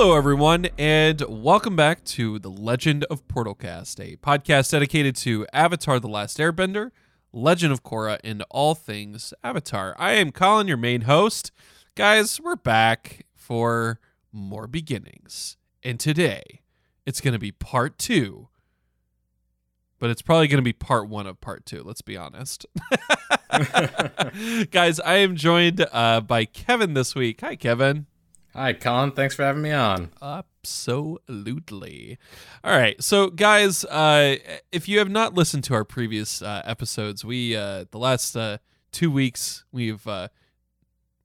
Hello, everyone, and welcome back to The Legend of Portalcast, a podcast dedicated to Avatar The Last Airbender, Legend of Korra, and all things Avatar. I am Collin, your main host. Guys, we're back for more beginnings. And today, it's going to be part two, but it's probably going to be part one of part two, let's be honest. Guys, I am joined uh, by Kevin this week. Hi, Kevin. Hi, Collin. Thanks for having me on. Absolutely. All right. So, guys, uh, if you have not listened to our previous uh, episodes, we uh, the last uh, two weeks we've uh,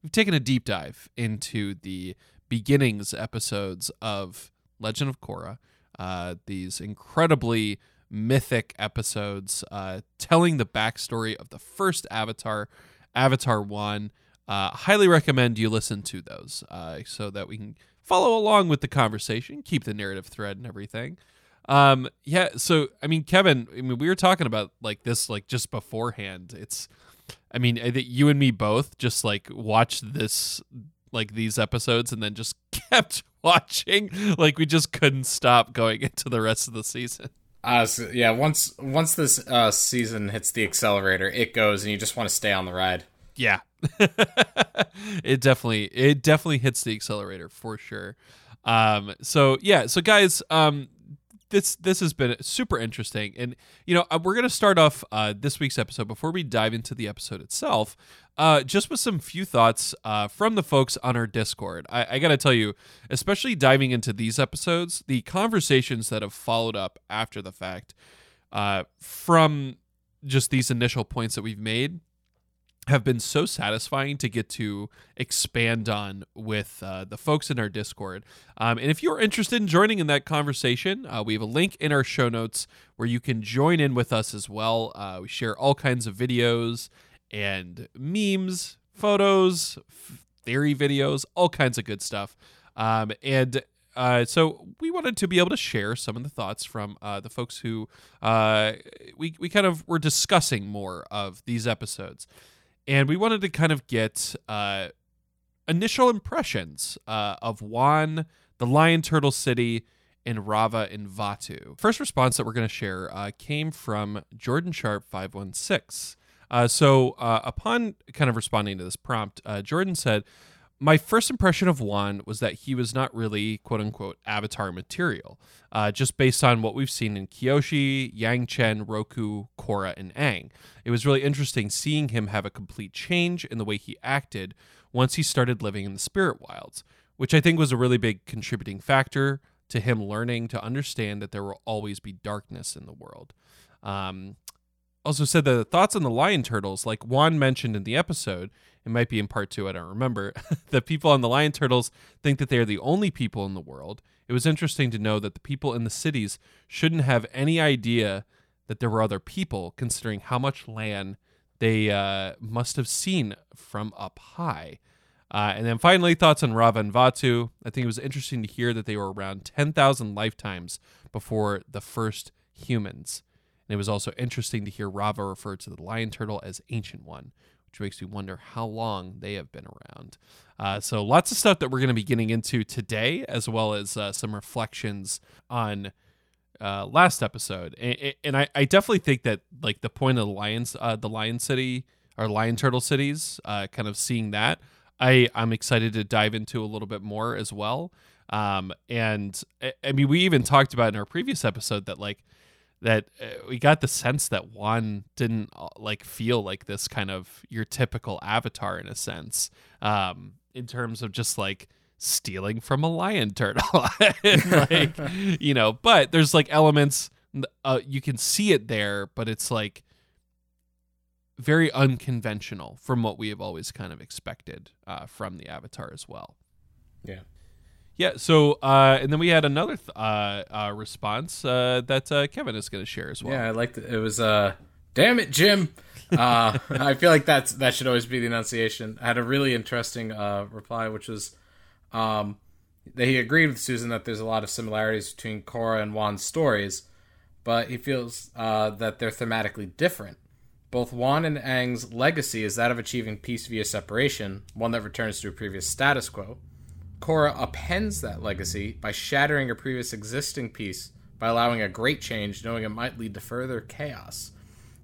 we've taken a deep dive into the beginnings episodes of Legend of Korra. Uh, these incredibly mythic episodes uh, telling the backstory of the first Avatar, Avatar One. Uh, highly recommend you listen to those uh, so that we can follow along with the conversation, keep the narrative thread and everything. Um, yeah. So, I mean, Kevin, I mean, we were talking about like this, like just beforehand. It's, I mean, I think you and me both just like watched this, like these episodes, and then just kept watching. Like we just couldn't stop going into the rest of the season. Uh, so, yeah, once once this uh, season hits the accelerator, it goes, and you just want to stay on the ride. Yeah, it definitely it definitely hits the accelerator for sure. Um, so yeah, so guys, um, this this has been super interesting, and you know uh, we're gonna start off uh, this week's episode before we dive into the episode itself. Uh, just with some few thoughts uh, from the folks on our Discord. I, I got to tell you, especially diving into these episodes, the conversations that have followed up after the fact uh, from just these initial points that we've made have been so satisfying to get to expand on with uh, the folks in our Discord. Um, and if you're interested in joining in that conversation, uh, we have a link in our show notes where you can join in with us as well. Uh, we share all kinds of videos and memes, photos, theory videos, all kinds of good stuff. Um, and uh, so we wanted to be able to share some of the thoughts from uh, the folks who uh, we we kind of were discussing more of these episodes, and we wanted to kind of get uh, initial impressions uh, of Wan, the Lion Turtle City, and Raava and Vaatu. First response that we're going to share uh, came from Jordan Sharp five one six. Uh, so, uh, upon kind of responding to this prompt, uh, Jordan said, My first impression of Wan was that he was not really quote unquote avatar material, uh, just based on what we've seen in Kyoshi, Yangchen, Roku, Korra, and Aang. It was really interesting seeing him have a complete change in the way he acted once he started living in the spirit wilds, which I think was a really big contributing factor to him learning to understand that there will always be darkness in the world. Um, also said that the thoughts on the lion turtles, like Wan mentioned in the episode, it might be in part two, I don't remember, the people on the lion turtles think that they are the only people in the world. It was interesting to know that the people in the cities shouldn't have any idea that there were other people, considering how much land they uh, must have seen from up high. Uh, and then finally, thoughts on Raava and Vaatu. I think it was interesting to hear that they were around 10,000 lifetimes before the first humans. And it was also interesting to hear Raava refer to the lion turtle as Ancient One, which makes me wonder how long they have been around. Uh, so lots of stuff that we're going to be getting into today, as well as uh, some reflections on uh, last episode. And, and I, I, definitely think that like the point of the lions, uh, the lion city or lion turtle cities, uh, kind of seeing that, I I'm excited to dive into a little bit more as well. Um, and I mean, we even talked about in our previous episode that like that uh, we got the sense that Wan didn't uh, like feel like this kind of your typical avatar in a sense, um, in terms of just like stealing from a lion turtle, like you know. But there's like elements uh, you can see it there, but it's like very unconventional from what we have always kind of expected uh, from the avatar as well. Yeah. Yeah. So, uh, and then we had another th- uh, uh, response uh, that uh, Kevin is going to share as well. Yeah, I liked it. It was, uh, "Damn it, Jim." I feel like that's that should always be the enunciation. I had a really interesting reply, which was um, that he agreed with Susan that there's a lot of similarities between Korra and Wan's stories, but he feels that they're thematically different. Both Wan and Aang's legacy is that of achieving peace via separation, one that returns to a previous status quo. Korra appends that legacy by shattering a previous existing piece by allowing a great change, knowing it might lead to further chaos.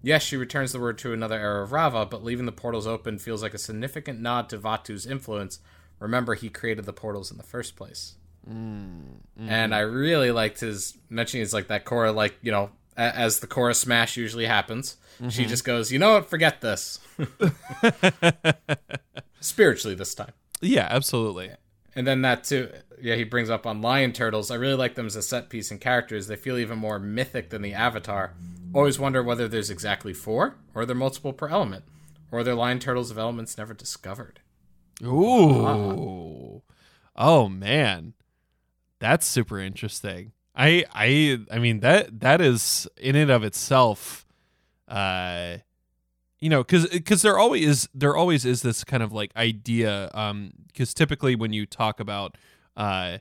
Yes, she returns the word to another era of Raava, but leaving the portals open feels like a significant nod to Vaatu's influence. Remember, he created the portals in the first place. Mm, mm. And I really liked his mentioning is like that Korra, like, you know, as the Korra smash usually happens, she mm-hmm. just goes, you know what, forget this. Spiritually this time. Yeah, absolutely. And then that too, yeah, he brings up on lion turtles. I really like them as a set piece and characters. They feel even more mythic than the Avatar. Always wonder whether there's exactly four, or they're multiple per element, or they're lion turtles of elements never discovered. Ooh. Oh man. That's super interesting. I I I mean that that is in and of itself uh you know cuz cuz there always is there always is this kind of like idea um cuz typically when you talk about uh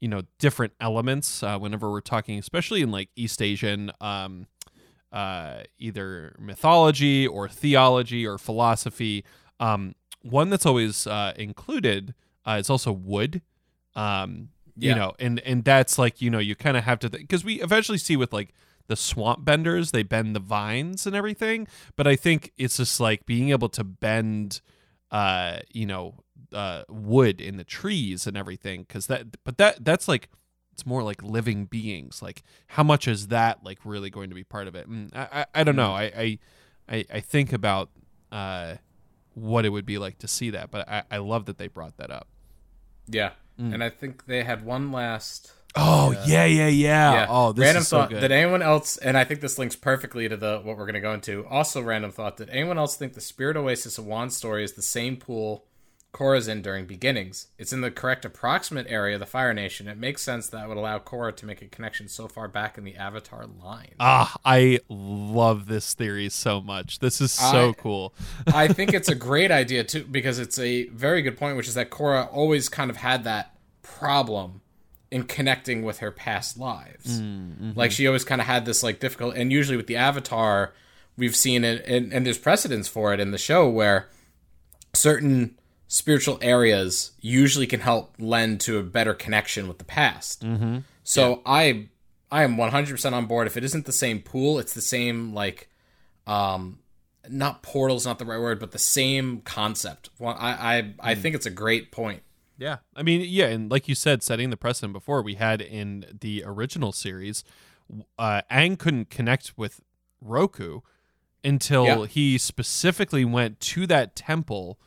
you know different elements uh whenever we're talking especially in like East Asian um uh either mythology or theology or philosophy um one that's always uh, included uh, is also wood. Um, you know, and and that's like you know you kind of have to because we eventually see with like the swamp benders they bend the vines and everything, but I think it's just like being able to bend, uh, you know, uh, wood in the trees and everything because that but that that's like it's more like living beings like how much is that like really going to be part of it? And i i, I don't know. I, I i i think about uh what it would be like to see that but i i love that they brought that up. Yeah. And I think they had one last oh yeah yeah yeah, Yeah. oh this random is so thought. good Did anyone else? And I think this links perfectly to the what we're going to go into. Also, random thought. Did anyone else think the Spirit Oasis of Wan's story is the same pool Korra's in during beginnings? It's in the correct approximate area of the Fire Nation. It makes sense that would allow Korra to make a connection so far back in the Avatar line. ah i love this theory so much this is so I- cool I think it's a great idea too because it's a very good point, which is that Korra always kind of had that problem in connecting with her past lives. Like she always kind of had this like difficult, and usually with the Avatar, we've seen it, and, and there's precedence for it in the show where certain spiritual areas usually can help lend to a better connection with the past. Mm-hmm. So I I am 100% on board. If it isn't the same pool, it's the same like um not portal's not the right word, but the same concept. Well, I I, I think it's a great point. Yeah. I mean, yeah, and like you said, setting the precedent before, we had in the original series, uh, Aang couldn't connect with Roku until Yeah. he specifically went to that temple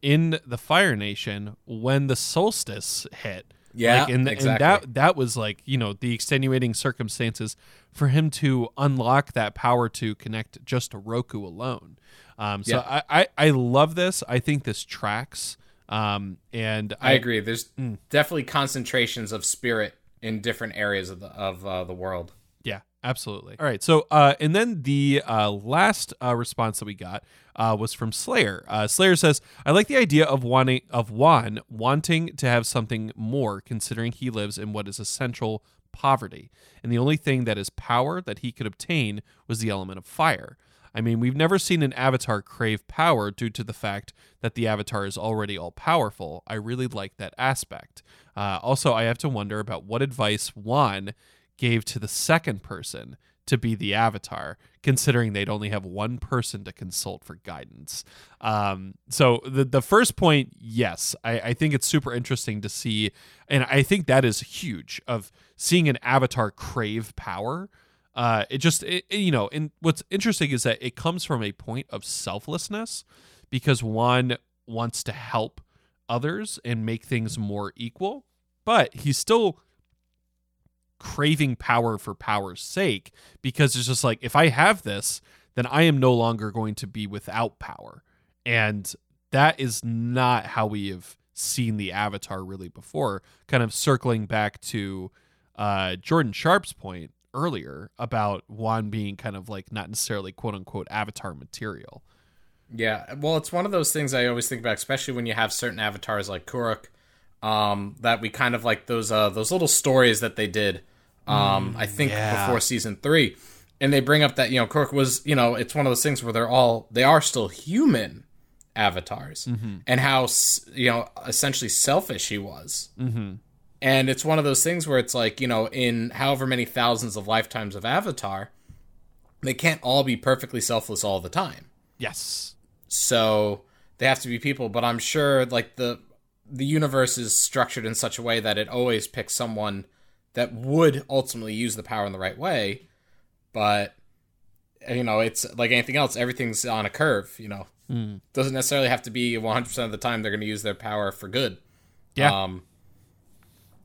in the Fire Nation when the solstice hit. Yeah, like, and, exactly. and that that was like you know the extenuating circumstances for him to unlock that power to connect just to Roku alone. Um, so Yeah. I, I I love this. I think this tracks. Um, and I agree. There's Mm. definitely concentrations of spirit in different areas of the of uh, the world. Yeah, absolutely. All right. So, uh, and then the uh, last uh, response that we got uh, was from Slayer. Uh, Slayer says, "I like the idea of wanting of Wan wanting to have something more, considering he lives in what is essential poverty, and the only thing that is power that he could obtain was the element of fire." I mean, we've never seen an avatar crave power due to the fact that the avatar is already all powerful. I really like that aspect. Uh, also, I have to wonder about what advice Wan gave to the second person to be the avatar, considering they'd only have one person to consult for guidance. Um, so the the first point, yes, I, I think it's super interesting to see, and I think that is huge of seeing an avatar crave power. Uh, it just it, it- you know, and what's interesting is that it comes from a point of selflessness because Wan wants to help others and make things more equal, but he's still craving power for power's sake because it's just like if I have this, then I am no longer going to be without power. And that is not how we have seen the avatar really before. Kind of circling back to uh, Jordan Sharp's point earlier about Wan being kind of like not necessarily quote unquote avatar material. Yeah, well, it's one of those things I always think about, especially when you have certain avatars like Kuruk, um, that we kind of like those uh, those little stories that they did. Um, I think yeah. before season three, and they bring up that you know Kuruk was you know it's one of those things where they're all they are still human avatars and how you know essentially selfish he was. Mm-hmm. And it's one of those things where it's like, you know, in however many thousands of lifetimes of Avatar, they can't all be perfectly selfless all the time. Yes. So they have to be people, but I'm sure like the the universe is structured in such a way that it always picks someone that would ultimately use the power in the right way. But you know, it's like anything else, everything's on a curve, you know. Mm. Doesn't necessarily have to be 100% of the time they're going to use their power for good. Yeah. Um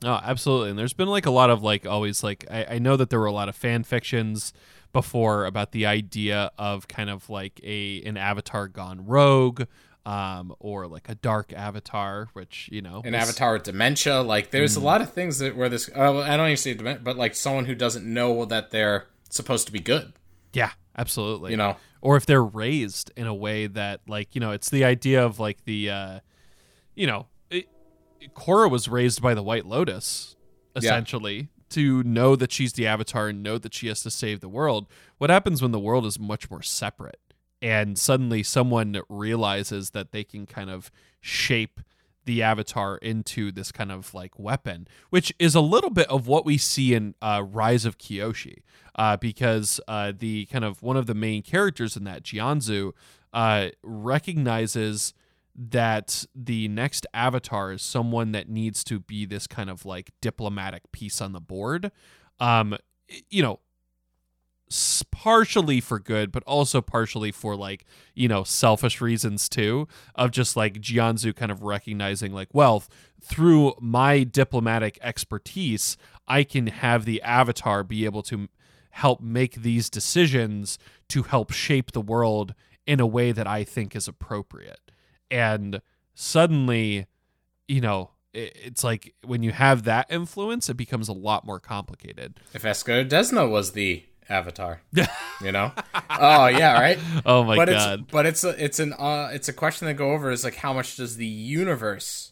Oh, absolutely. And there's been like a lot of like always like I, I know that there were a lot of fan fictions before about the idea of kind of like a an avatar gone rogue, um, or like a dark avatar, which you know an is- avatar with dementia. Like, there's a lot of things that where this. Uh, I don't even say dementia, but like someone who doesn't know that they're supposed to be good. Yeah, absolutely. You know, or if they're raised in a way that like you know it's the idea of like the uh you know Korra was raised by the White Lotus essentially to know that she's the avatar and know that she has to save the world. What happens when the world is much more separate and suddenly someone realizes that they can kind of shape the avatar into this kind of like weapon, which is a little bit of what we see in uh, Rise of Kyoshi, uh, because uh, the kind of one of the main characters in that, Jianzhu, uh, recognizes that the next avatar is someone that needs to be this kind of like diplomatic piece on the board. Um, you know, partially for good, but also partially for like you know selfish reasons too. Of just like Jianzhu kind of recognizing like, well, through my diplomatic expertise, I can have the avatar be able to help make these decisions to help shape the world in a way that I think is appropriate. And suddenly, you know, it's like when you have that influence, it becomes a lot more complicated. if Eska Desna was the avatar, you know. oh yeah, right. Oh my but god. it's but it's a it's an uh, it's a question that go over is like how much does the universe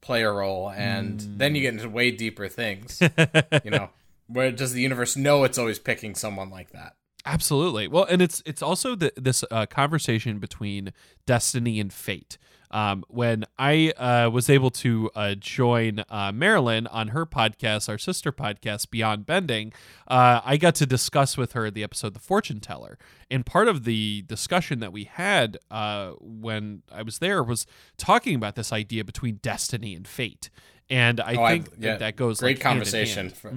play a role, and then you get into way deeper things. you know, where does the universe know it's always picking someone like that? Absolutely. Well, and it's it's also the, this uh, conversation between destiny and fate. Um, when I uh, was able to uh, join uh, Marilyn on her podcast, our sister podcast, Beyond Bending, uh, I got to discuss with her the episode "The Fortune Teller," and part of the discussion that we had uh, when I was there was talking about this idea between destiny and fate. And I Oh, I- think yeah, that, that goes Great like, hand in conversation. hand. For,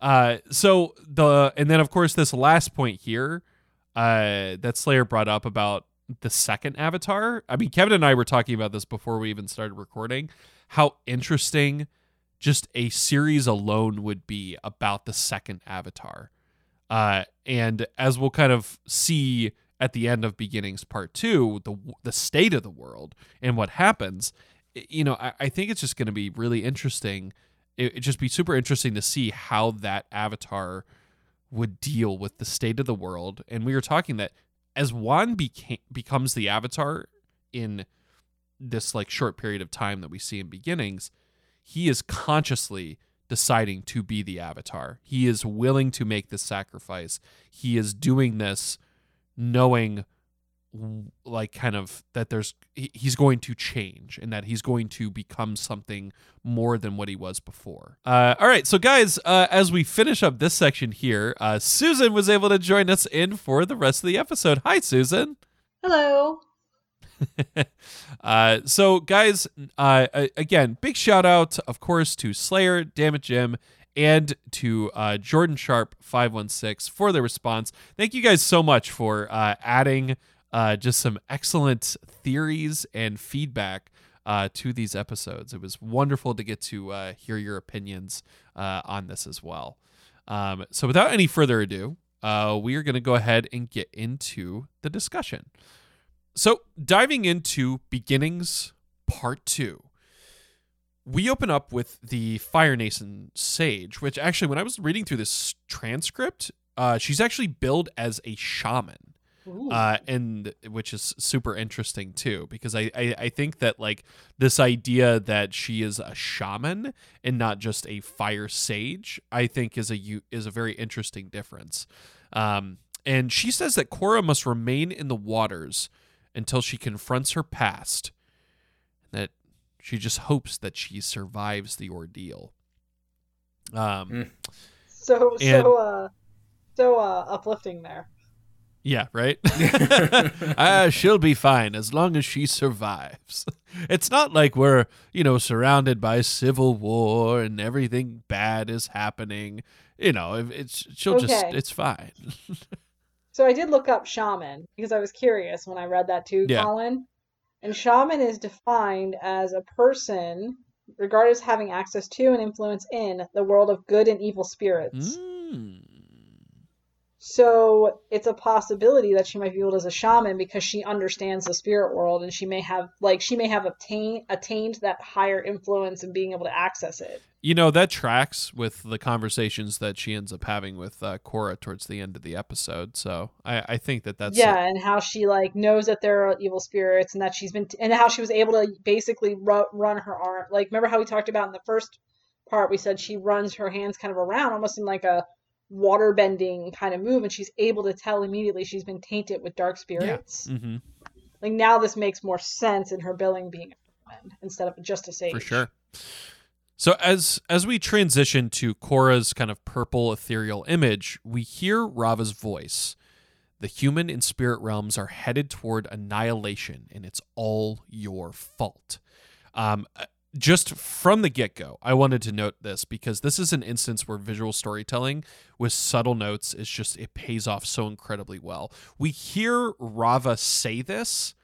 Uh, so the and then of course this last point here, uh, that Slayer brought up about the second Avatar. I mean, Kevin and I were talking about this before we even started recording. How interesting just a series alone would be about the second Avatar. Uh, and as we'll kind of see at the end of Beginnings Part Two, the the state of the world and what happens. You know, I, I think it's just going to be really interesting it, it'd just be super interesting to see how that avatar would deal with the state of the world. And we were talking that as Wan beca- becomes the avatar in this like short period of time that we see in beginnings, he is consciously deciding to be the avatar. He is willing to make this sacrifice. He is doing this knowing like kind of that there's he- he's going to change and that he's going to become something more than what he was before. Uh, all right, so guys, uh, as we finish up this section here, uh, Susan was able to join us in for the rest of the episode. Hi, Susan. Hello. uh, so, guys, uh, again, big shout out, of course, to Slayer, Damn It Jim, and to uh, Jordan Sharp 516 for their response. Thank you guys so much for uh, adding uh, just some excellent theories and feedback uh, to these episodes. It was wonderful to get to uh, hear your opinions uh, on this as well. Um, so, without any further ado, uh, we are going to go ahead and get into the discussion. So, diving into beginnings part two, we open up with the Fire Nation sage, which actually, when I was reading through this transcript, uh, she's actually billed as a shaman. Uh, and which is super interesting too because I, I I think that like this idea that she is a shaman and not just a fire sage I think is a u- is a very interesting difference. Um, and she says that Korra must remain in the waters until she confronts her past. That she just hopes that she survives the ordeal. Um, Mm. So And- so uh so uh uplifting there. Yeah, right? Ah, she'll be fine as long as she survives. It's not like we're, you know, surrounded by civil war and everything bad is happening. You know, it's she'll just it's fine. So I did look up shaman because I was curious when I read that too, Yeah. Collin. And shaman is defined as a person regarded as having access to and influence in the world of good and evil spirits. Mm. So it's a possibility that she might be able as a shaman because she understands the spirit world and she may have like she may have obtained attained that higher influence and being able to access it. You know, that tracks with the conversations that she ends up having with uh, Korra towards the end of the episode. So I, I think that that's yeah, and how she like knows that there are evil spirits and that she's been and how she was able to basically ru- run her arm. Like remember how we talked about in the first part we said she runs her hands kind of around almost in like a water bending kind of move and she's able to tell immediately she's been tainted with dark spirits. mm-hmm Like now this makes more sense in her billing being a shaman instead of just a sage. for sure. So as as we transition to Korra's kind of purple ethereal image, we hear Raava's voice. The human and spirit realms are headed toward annihilation, and it's all your fault. Um, just from the get go, I wanted to note this because this is an instance where visual storytelling with subtle notes is just, it pays off so incredibly well. We hear Raava say this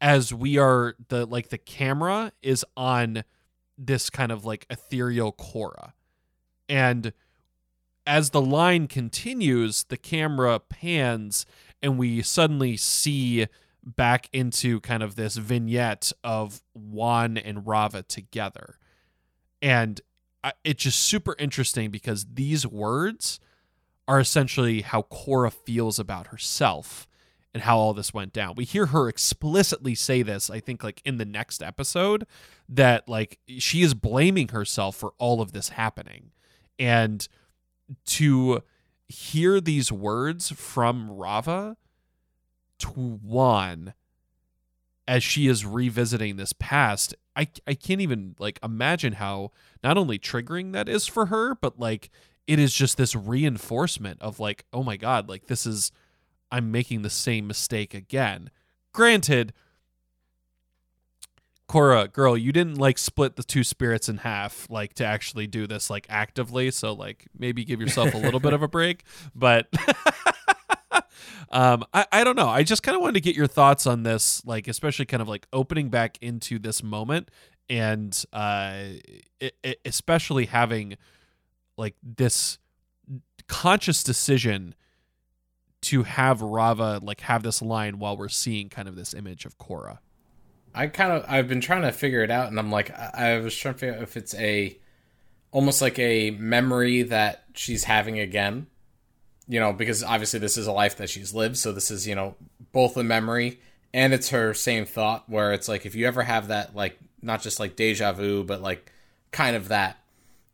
as we are, the like, the camera is on this kind of like ethereal Korra. And as the line continues, the camera pans and we suddenly see back into kind of this vignette of Wan and Raava together. And it's just super interesting because these words are essentially how Korra feels about herself and how all this went down. We hear her explicitly say this, I think, like in the next episode, that like she is blaming herself for all of this happening. And to hear these words from Raava to Wan as she is revisiting this past, I I can't even like imagine how not only triggering that is for her, but like it is just this reinforcement of like, oh my god, like this is I'm making the same mistake again. Granted, Korra, girl, you didn't like split the two spirits in half like to actually do this like actively, so like maybe give yourself a little bit of a break, but um I, I don't know. I just kind of wanted to get your thoughts on this, like especially kind of like opening back into this moment and uh it, it, especially having like this conscious decision to have Raava like have this line while we're seeing kind of this image of Korra. I kind of I've been trying to figure it out, and I'm like I, I was trying to figure out if it's a almost like a memory that she's having again. You know, because obviously this is a life that she's lived, so this is you know both a memory and it's her same thought. Where it's like if you ever have that like not just like deja vu, but like kind of that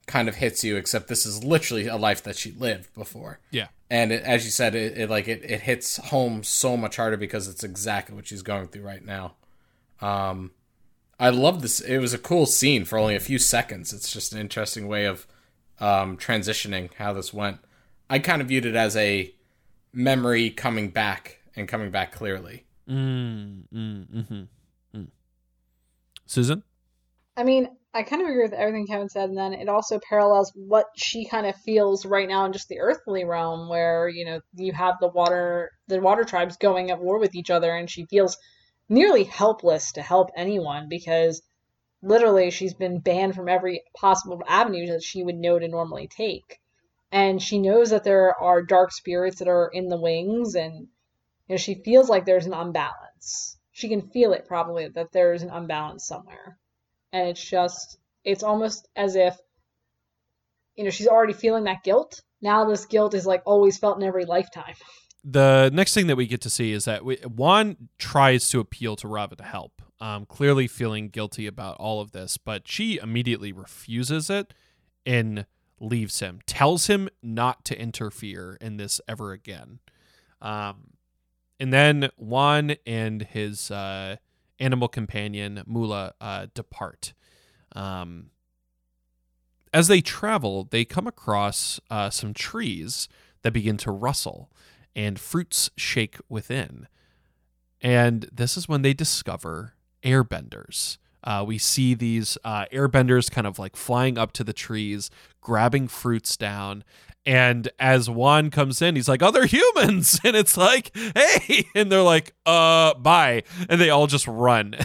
kind of hits you. Except this is literally a life that she lived before Yeah. and it, as you said, it, it like it, it hits home so much harder because it's exactly what she's going through right now. Um, I love this. It was a cool scene for only a few seconds. It's just an interesting way of um, transitioning how this went. I kind of viewed it as a memory coming back and coming back clearly. Mm, mm, mm-hmm, mm. Susan? I mean, I kind of agree with everything Kevin said, and then it also parallels what she kind of feels right now in just the earthly realm, where you know you have the water, the water tribes going at war with each other, and she feels nearly helpless to help anyone because literally she's been banned from every possible avenue that she would know to normally take, and she knows that there are dark spirits that are in the wings, and you know she feels like there's an unbalance. She can feel it probably that there's an unbalance somewhere. And it's just it's almost as if you know she's already feeling that guilt. Now this guilt is like always felt in every lifetime. The next thing that we get to see is that we, Wan tries to appeal to Raava to help, um, clearly feeling guilty about all of this, but she immediately refuses it and leaves him, tells him not to interfere in this ever again. Um, and then Wan and his uh, animal companion Mula uh, depart. Um, as they travel, they come across uh, some trees that begin to rustle and fruits shake within. And this is when they discover airbenders. Uh, we see these uh, airbenders kind of like flying up to the trees, grabbing fruits down. And as Wan comes in, he's like, "Oh, they're humans!" And it's like, "Hey!" And they're like, "Uh, bye!" And they all just run.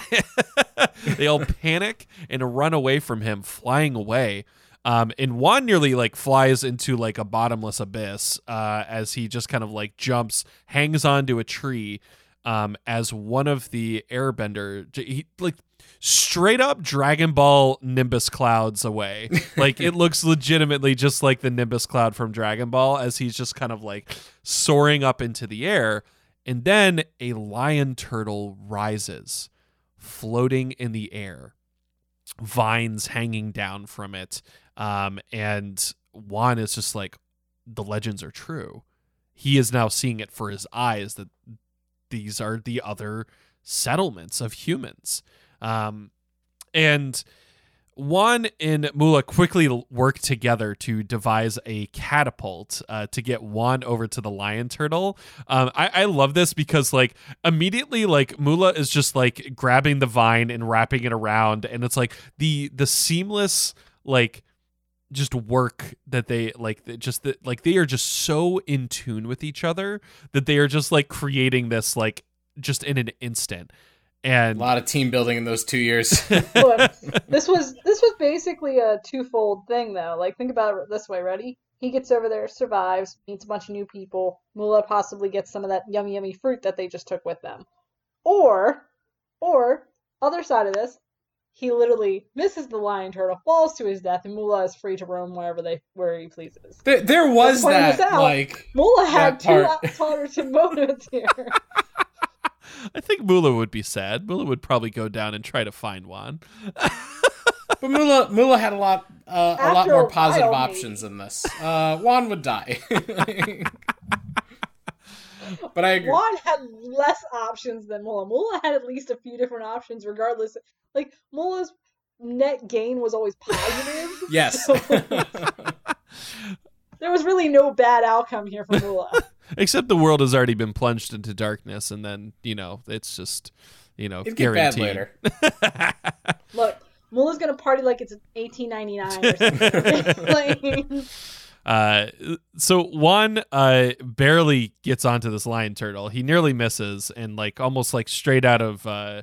they all panic and run away from him, flying away. Um, and Wan nearly like flies into like a bottomless abyss uh, as he just kind of like jumps, hangs onto a tree. Um, as one of the airbender, he like straight up Dragon Ball Nimbus clouds away. like it looks legitimately just like the Nimbus cloud from Dragon Ball as he's just kind of like soaring up into the air. And then a lion turtle rises, floating in the air, vines hanging down from it. Um, and Wan is just like, the legends are true. He is now seeing it for his eyes that these are the other settlements of humans. Um, and Wan and Mula quickly work together to devise a catapult uh, to get Wan over to the lion turtle. Um, I, I love this because like immediately like Mula is just like grabbing the vine and wrapping it around, and it's like the the seamless like just work that they like just that like they are just so in tune with each other that they are just like creating this like just in an instant. And a lot of team building in those two years. Look, this was this was basically a twofold thing though. Like think about it this way. Ready? He gets over there survives meets a bunch of new people. Mula possibly gets some of that yummy yummy fruit that they just took with them. Or or other side of this he literally misses the lion turtle, falls to his death, and Mula is free to roam wherever they where he pleases. There, there was that out, like Mula had two alternative motives here. I think Mula would be sad. Mula would probably go down and try to find Wan. but Mula Mula had a lot uh, a lot more positive while, options maybe. in this. Uh, Wan would die. but I agree. Wan had less options than Mula. Mula had at least a few different options, regardless. Like Mula's net gain was always positive. yes. So, there was really no bad outcome here for Mula. Except the world has already been plunged into darkness, and then you know it's just you know It'd guaranteed. Get bad later. Look, Mula's gonna party like it's 1899 or something. like, uh, so Wan uh, barely gets onto this lion turtle. He nearly misses, and like almost like straight out of uh,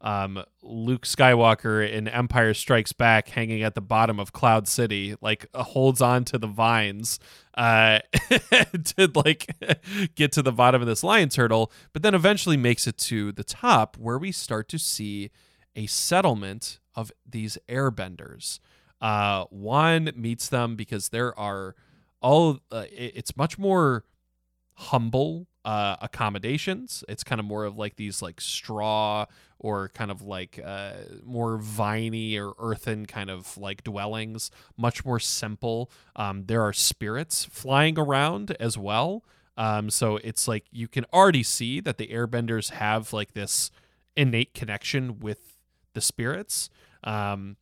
um, Luke Skywalker in Empire Strikes Back, hanging at the bottom of Cloud City, like uh, holds on to the vines uh, to like get to the bottom of this lion turtle, but then eventually makes it to the top, where we start to see a settlement of these airbenders. Uh, Wan meets them because there are all. Uh, it's much more humble uh, accommodations. It's kind of more of like these like straw or kind of like uh, more viney or earthen kind of like dwellings. Much more simple. Um, there are spirits flying around as well. Um, so it's like you can already see that the airbenders have like this innate connection with the spirits. Um,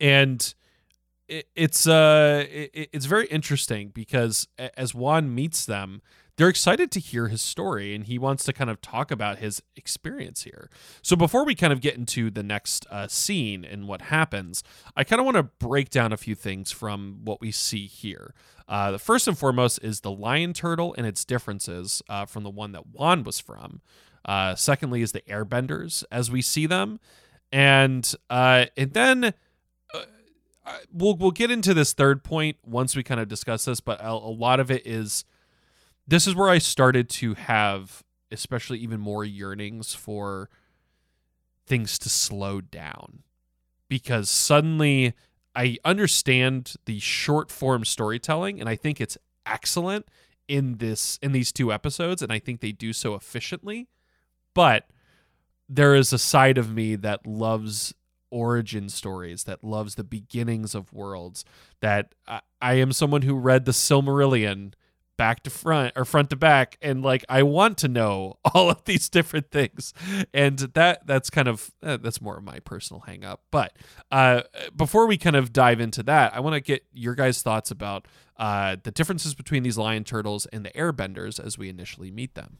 and it, it's uh it, it's very interesting because as Wan meets them, they're excited to hear his story and he wants to kind of talk about his experience here. So before we kind of get into the next uh, scene and what happens, I kind of want to break down a few things from what we see here. Uh, the first and foremost is the lion turtle and its differences uh, from the one that Wan was from. Uh, secondly, is the airbenders as we see them, and uh, and then we'll we'll get into this third point once we kind of discuss this, but a, a lot of it is this is where I started to have especially even more yearnings for things to slow down. Because suddenly I understand the short form storytelling and I think it's excellent in this in these two episodes and I think they do so efficiently but there is a side of me that loves origin stories, that loves the beginnings of worlds, that I, I am someone who read the Silmarillion back to front or front to back and like I want to know all of these different things. And that that's kind of uh, that's more of my personal hang up but uh before we kind of dive into that I want to get your guys thoughts about uh the differences between these lion turtles and the airbenders as we initially meet them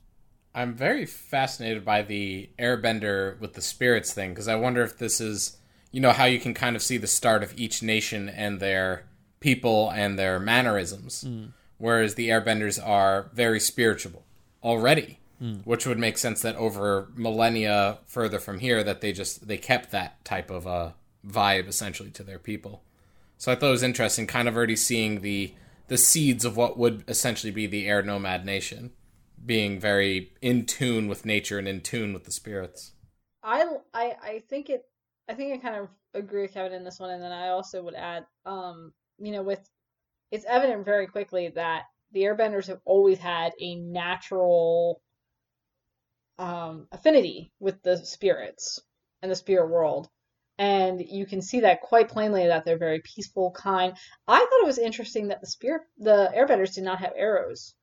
I'm very fascinated by the airbender with the spirits thing because I wonder if this is you know how you can kind of see the start of each nation and their people and their mannerisms. Mm whereas the airbenders are very spiritual already mm. which would make sense that over millennia further from here that they just they kept that type of a vibe essentially to their people. So i thought it was interesting kind of already seeing the the seeds of what would essentially be the air nomad nation being very in tune with nature and in tune with the spirits. I i, I think it i think i kind of agree with kevin in this one and then i also would add um you know with it's evident very quickly that the airbenders have always had a natural um, affinity with the spirits and the spirit world. And you can see that quite plainly that they're very peaceful kind. I thought it was interesting that the spirit the airbenders did not have arrows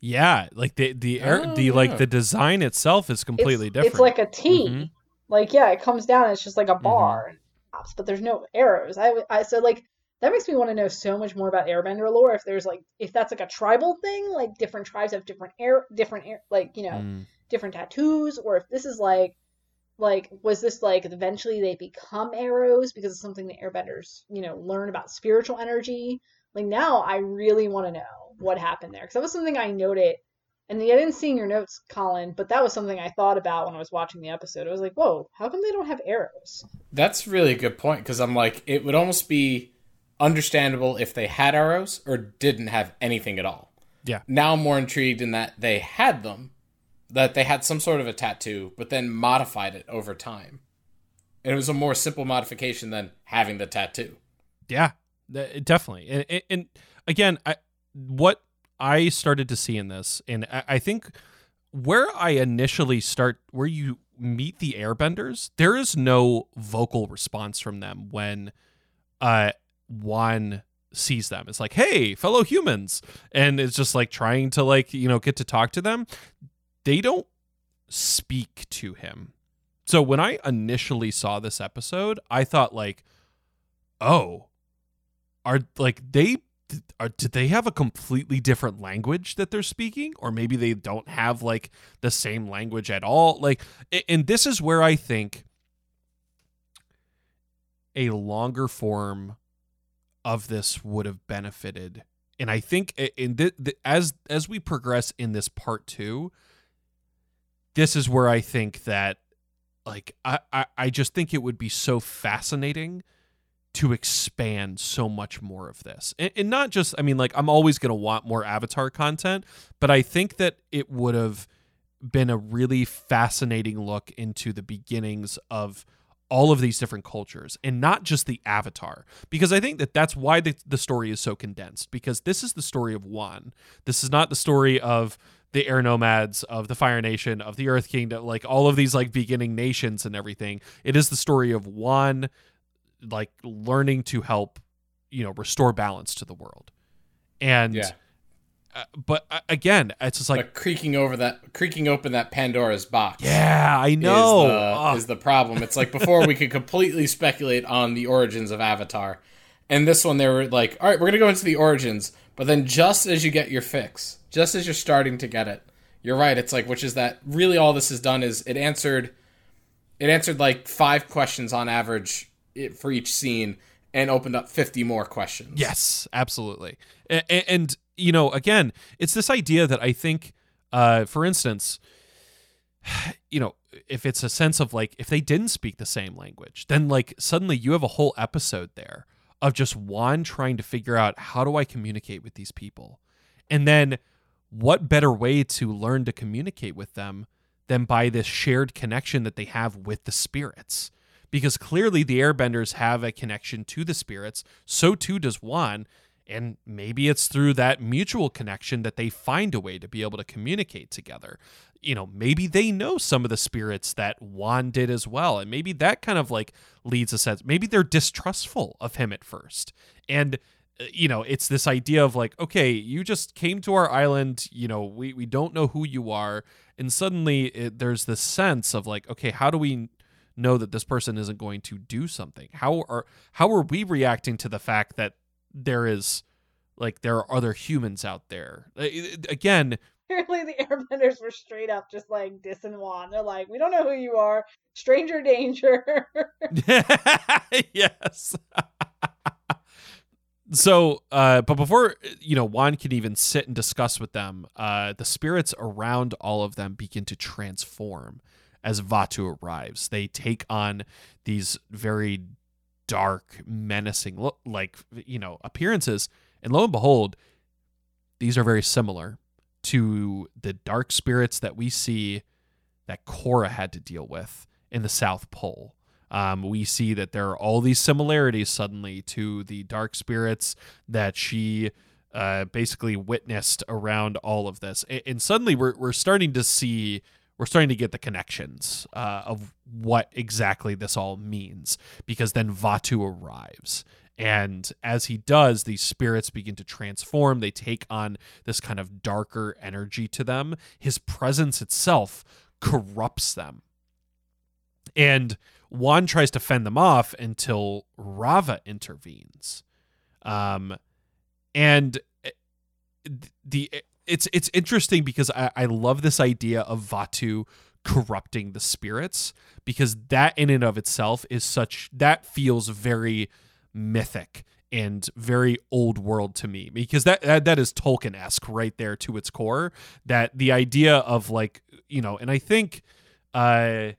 yeah like the the air oh, the yeah. like the design itself is completely it's, different it's like a T. Mm-hmm. like yeah it comes down it's just like a mm-hmm. bar mm-hmm. but there's no arrows i i so like that makes me want to know so much more about airbender lore if there's like if that's like a tribal thing like different tribes have different air different air like you know mm. different tattoos or if this is like like was this like eventually they become arrows because it's something the airbenders you know learn about spiritual energy like now i really want to know what happened there because that was something i noted and i didn't see in your notes collin but that was something i thought about when i was watching the episode i was like whoa how come they don't have arrows that's really a good point because i'm like it would almost be understandable if they had arrows or didn't have anything at all. Yeah. Now I'm more intrigued in that they had them, that they had some sort of a tattoo, but then modified it over time. And it was a more simple modification than having the tattoo. Yeah, definitely. And, and again, I, what I started to see in this, and I think where I initially start, where you meet the airbenders, there is no vocal response from them when uh, Wan sees them. It's like, hey, fellow humans. And it's just like trying to like, you know, get to talk to them. They don't speak to him. So when I initially saw this episode, I thought like, oh, are like they are, did they have a completely different language that they're speaking or maybe they don't have like the same language at all like and this is where i think a longer form of this would have benefited. And I think in the, the, as as we progress in this part two, this is where I think that like I, I, I just think it would be so fascinating to expand so much more of this. And, and not just I mean like I'm always gonna want more Avatar content, but I think that it would have been a really fascinating look into the beginnings of all of these different cultures and not just the avatar because i think that that's why the, the story is so condensed because this is the story of Wan this is not the story of the air nomads of the fire nation of the earth kingdom like all of these like beginning nations and everything it is the story of Wan like learning to help you know restore balance to the world and yeah uh, but uh, again, it's just like but creaking over that, creaking open that Pandora's box. Yeah, I know. Is the, is the problem? It's like before we could completely speculate on the origins of Avatar, and this one they were like, "All right, we're gonna go into the origins," but then just as you get your fix, just as you're starting to get it, you're right. It's like, which is that really all this has done is it answered, it answered like five questions on average for each scene, and opened up 50 more questions. Yes, absolutely. And, and you know, again, it's this idea that I think, uh, for instance, you know, if it's a sense of like, if they didn't speak the same language, then like suddenly you have a whole episode there of just Wan trying to figure out how do I communicate with these people? And then what better way to learn to communicate with them than by this shared connection that they have with the spirits? Because clearly the airbenders have a connection to the spirits. So too does Wan. And maybe it's through that mutual connection that they find a way to be able to communicate together. You know, maybe they know some of the spirits that Wan did as well. And maybe that kind of like leads a sense. Maybe they're distrustful of him at first. And uh, you know, it's this idea of like, okay, you just came to our island, you know, we, we don't know who you are. And suddenly it, there's this sense of like, okay, how do we know that this person isn't going to do something? How are how are we reacting to the fact that there is like there are other humans out there? Again, Apparently, the airbenders were straight up just like dissing Wan. They're like, "We don't know who you are, stranger danger." yes. so, uh, but before you know, Wan can even sit and discuss with them. Uh, the spirits around all of them begin to transform as Vaatu arrives. They take on these very dark, menacing, like you know, appearances, and lo and behold, these are very similar to the dark spirits that we see that Korra had to deal with in the South Pole. Um, we see that there are all these similarities suddenly to the dark spirits that she uh, basically witnessed around all of this, and, and, suddenly we're we're starting to see we're starting to get the connections uh, of what exactly this all means because then Vaatu arrives and as he does, these spirits begin to transform. They take on this kind of darker energy to them. His presence itself corrupts them. And Wan tries to fend them off until Raava intervenes. Um, and eh, the it's it's interesting because I, I love this idea of Vaatu corrupting the spirits because that in and of itself is such that feels very mythic and very old world to me because that that, that is Tolkien-esque right there to its core. That the idea of like you know and I think uh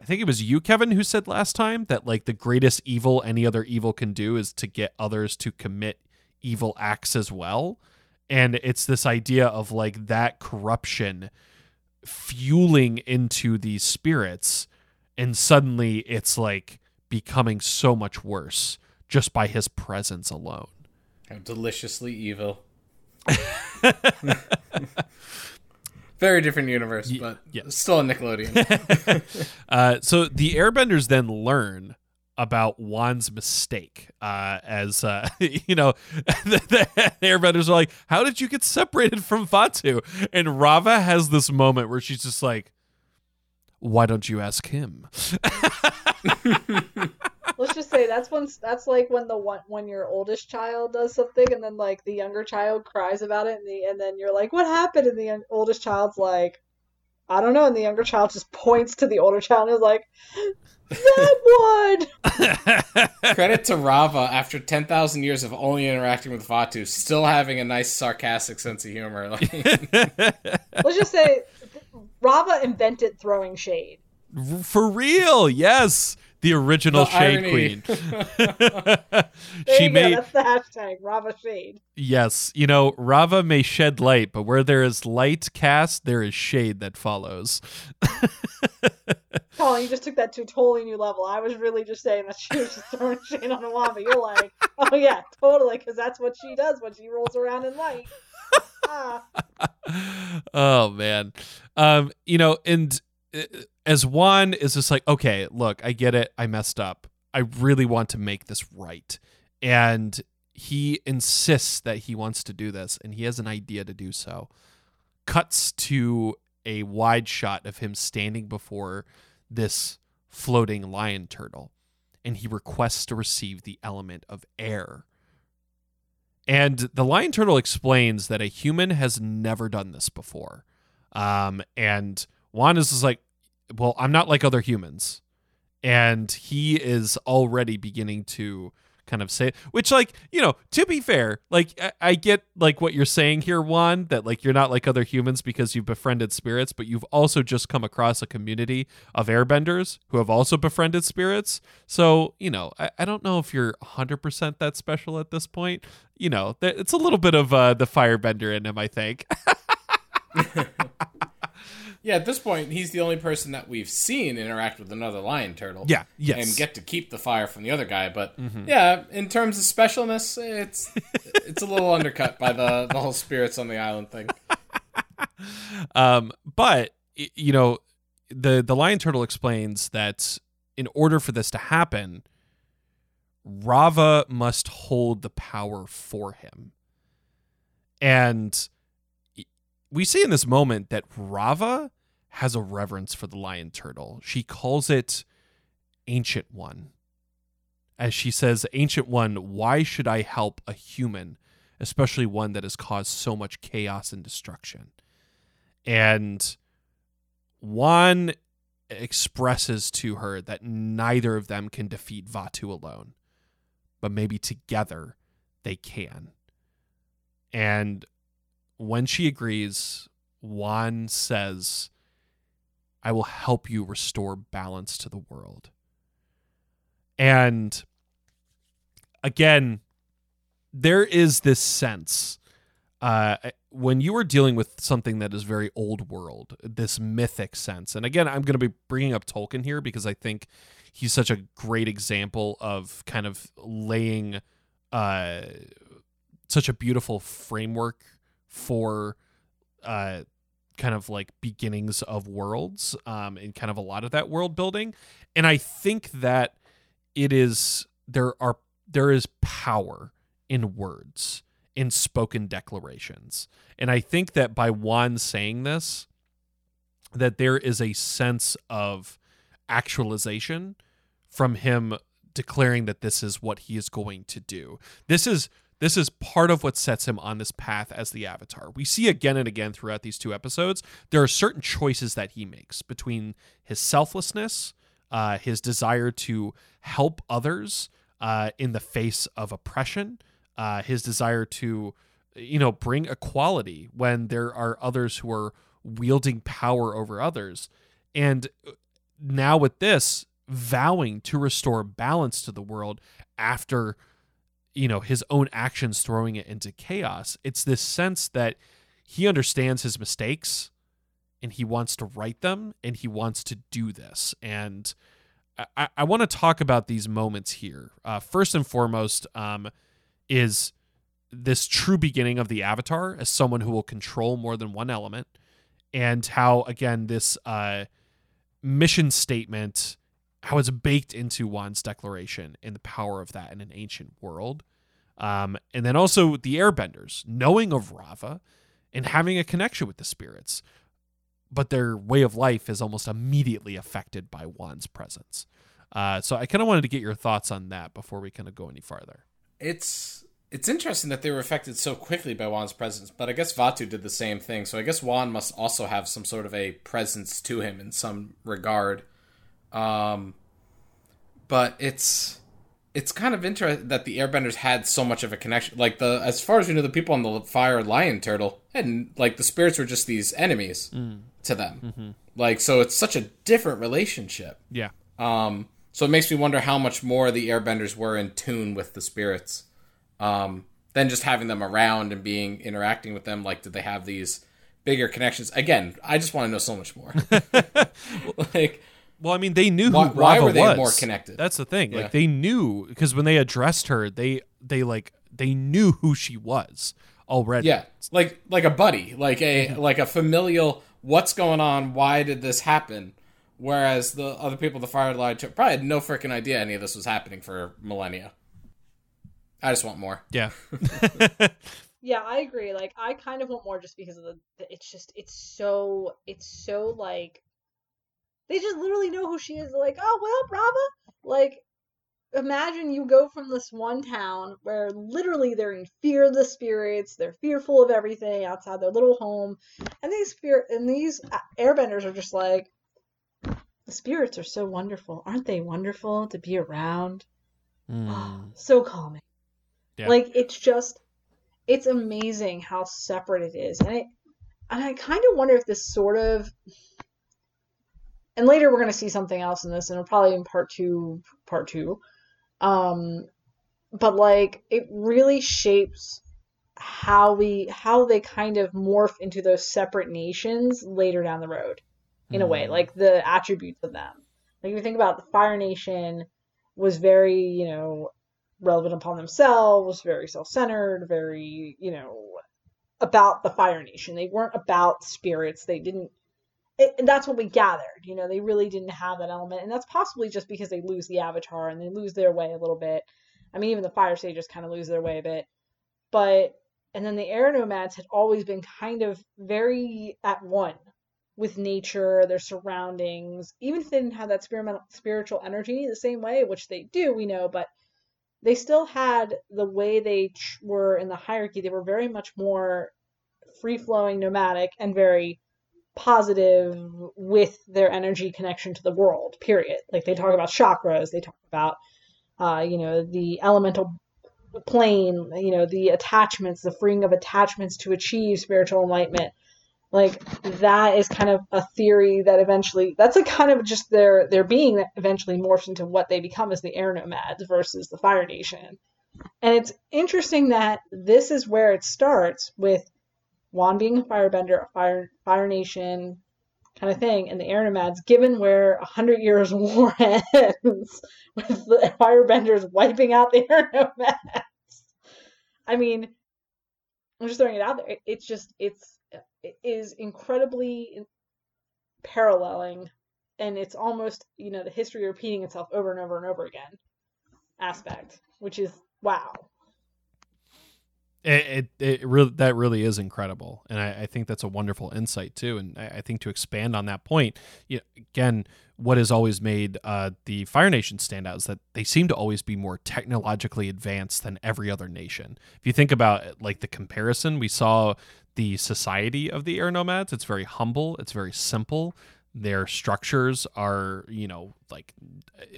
I think it was you Kevin who said last time that like the greatest evil any other evil can do is to get others to commit evil acts as well and it's this idea of like that corruption fueling into these spirits and suddenly it's like becoming so much worse just by his presence alone. How deliciously evil. Very different universe, but yeah. still a Nickelodeon. uh, so the Airbenders then learn about Wan's mistake. Uh, as uh, you know, the, the, Airbenders are like, "How did you get separated from Vaatu?" And Raava has this moment where she's just like, "Why don't you ask him?" let's just say that's when that's like when the one when your oldest child does something and then like the younger child cries about it and the and then you're like what happened and the oldest child's like I don't know and the younger child just points to the older child and is like that one. Credit to Raava after 10,000 years of only interacting with Vaatu, still having a nice sarcastic sense of humor. Let's just say Raava invented throwing shade. For real, yes the original the Shade irony. Queen. she made that's the hashtag Raava Shade. Yes, you know Raava may shed light, but where there is light cast, there is shade that follows. Collin, you just took that to a totally new level. I was really just saying that she was just throwing shade on a wand, you're like, oh yeah, totally, because that's what she does when she rolls around in light. oh man, um, you know, and as Wan is just like, okay, look, I get it. I messed up. I really want to make this right. And he insists that he wants to do this and he has an idea to do so. Cuts to a wide shot of him standing before this floating lion turtle and he requests to receive the element of air. And the lion turtle explains that a human has never done this before. Um, and Wan is just like, well, I'm not like other humans. And he is already beginning to kind of say which like you know to be fair like I, I, get like what you're saying here Wan that like you're not like other humans because you've befriended spirits but you've also just come across a community of airbenders who have also befriended spirits. So you know i, I don't know if you're 100% that special at this point. You know it's a little bit of uh, the firebender in him i think Yeah, at this point, he's the only person that we've seen interact with another lion turtle. Yeah, yes, and get to keep the fire from the other guy. But mm-hmm. yeah, in terms of specialness, it's it's a little undercut by the the whole spirits on the island thing. Um, but you know, the the lion turtle explains that in order for this to happen, Raava must hold the power for him. And we see in this moment that Raava has a reverence for the lion turtle. She calls it Ancient One. As she says, Ancient One, why should I help a human, especially one that has caused so much chaos and destruction? And Wan expresses to her that neither of them can defeat Vaatu alone, but maybe together they can. And when she agrees, Wan says, I will help you restore balance to the world. And again, there is this sense uh, when you are dealing with something that is very old world, this mythic sense. And again, I'm going to be bringing up Tolkien here because I think he's such a great example of kind of laying uh, such a beautiful framework for uh, kind of like beginnings of worlds um, and kind of a lot of that world building. And I think that it is there are there is power in words in spoken declarations. And I think that by Wan saying this, that there is a sense of actualization from him declaring that this is what he is going to do. This is this is part of what sets him on this path as the avatar. We see again and again throughout these two episodes, there are certain choices that he makes between his selflessness, uh, his desire to help others uh, in the face of oppression, uh, his desire to, you know, bring equality when there are others who are wielding power over others. And uh, now with this, vowing to restore balance to the world after you know his own actions throwing it into chaos it's this sense that he understands his mistakes and he wants to right them and he wants to do this. And i, I want to talk about these moments here. Uh, first and foremost um, is this true beginning of the avatar as someone who will control more than one element and how again this uh, mission statement how it's baked into Wan's declaration and the power of that in an ancient world. Um, and then also the airbenders, knowing of Raava and having a connection with the spirits. But their way of life is almost immediately affected by Wan's presence. Uh, so I kind of wanted to get your thoughts on that before we kind of go any farther. It's it's interesting that they were affected so quickly by Wan's presence, but I guess Vaatu did the same thing. So I guess Wan must also have some sort of a presence to him in some regard. Um, but it's it's kind of interesting that the Airbenders had so much of a connection. Like the as far as we know, the people on the fire lion turtle and like the spirits were just these enemies mm. to them. Mm-hmm. Like so, it's such a different relationship. Yeah. Um. So it makes me wonder how much more the Airbenders were in tune with the spirits, um, than just having them around and being interacting with them. Like, did they have these bigger connections? Again, I just want to know so much more. like well, I mean, they knew who why, Raava why were they was. more connected? That's the thing. Yeah. Like they knew because when they addressed her, they they like they knew who she was already. Yeah, like like a buddy, like a like a familial. What's going on? Why did this happen? Whereas the other people, the Firelight, probably had no freaking idea any of this was happening for millennia. I just want more. Yeah. yeah, I agree. Like, I kind of want more just because of the. It's just, it's so, it's so like they just literally know who she is. They're like, oh well, Brava. Like, imagine you go from this one town where literally they're in fear of the spirits, they're fearful of everything outside their little home, and these spirit and these airbenders are just like, the spirits are so wonderful, aren't they? Wonderful to be around. Mm. So calming. Yeah. Like it's just, it's amazing how separate it is, and it, and I kind of wonder if this sort of and later we're going to see something else in this and probably in part two part two um but like it really shapes how we how they kind of morph into those separate nations later down the road in mm. a way hmm. like the attributes of them like if you think about the fire nation was very you know relevant upon themselves very self-centered very you know about the fire nation they weren't about spirits they didn't it, that's what we gathered. You know, they really didn't have that element, and that's possibly just because they lose the avatar and they lose their way a little bit. I mean, even the fire sages kind of lose their way a bit. But, and then the air nomads had always been kind of very at one with nature, their surroundings, even if they didn't have that spiritual spiritual energy the same way, which they do, we know, but they still had the way they were in the hierarchy. They were very much more free flowing, nomadic, and very positive with their energy connection to the world. Period. Like they talk about chakras, they talk about, uh, you know, the elemental plane, you know, the attachments, the freeing of attachments to achieve spiritual enlightenment like that is kind of a theory that eventually that's a kind of just their their being that eventually morphs into what they become as the air nomads versus the fire nation and it's interesting that this is where it starts with Wan being a firebender, a fire fire nation kind of thing, and the air nomads, given where a hundred years war ends with the firebenders wiping out the air nomads. I mean, I'm just throwing it out there. It's just it's it is incredibly paralleling and it's almost you know the history repeating itself over and over and over again aspect which is wow it, it, it really that really is incredible and I, I, think that's a wonderful insight too and I, I, think to expand on that point you know, again what has always made uh, the fire nation stand out is that they seem to always be more technologically advanced than every other nation if you think about like the comparison we saw the society of the air nomads. It's very humble, it's very simple. Their structures are, you know, like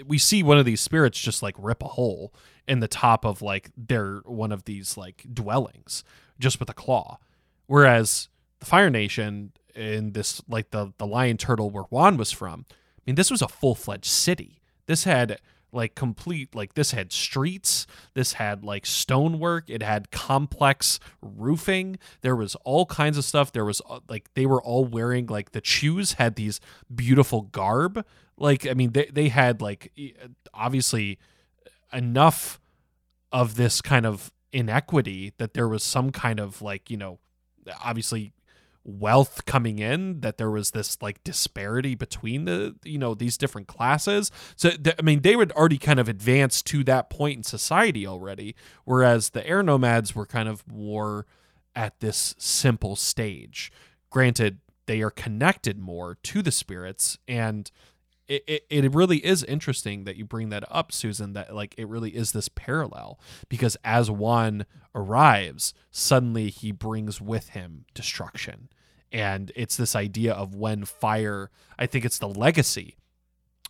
we see one of these spirits just like rip a hole in the top of like their one of these like dwellings just with a claw. Whereas the Fire Nation in this like the the lion turtle where Wan was from, I mean, this was a full fledged city. This had like complete like this had streets this had like stonework it had complex roofing there was all kinds of stuff there was uh, like they were all wearing like the Chus had these beautiful garb like i mean they, they had like obviously enough of this kind of inequity that there was some kind of like you know obviously wealth coming in that there was this like disparity between the you know these different classes. So th- i mean they would already kind of advance to that point in society already whereas the air nomads were kind of more at this simple stage. Granted they are connected more to the spirits and it, it, it really is interesting that you bring that up susan that like it really is this parallel because as Wan arrives suddenly he brings with him destruction. And it's this idea of when fire i think it's the legacy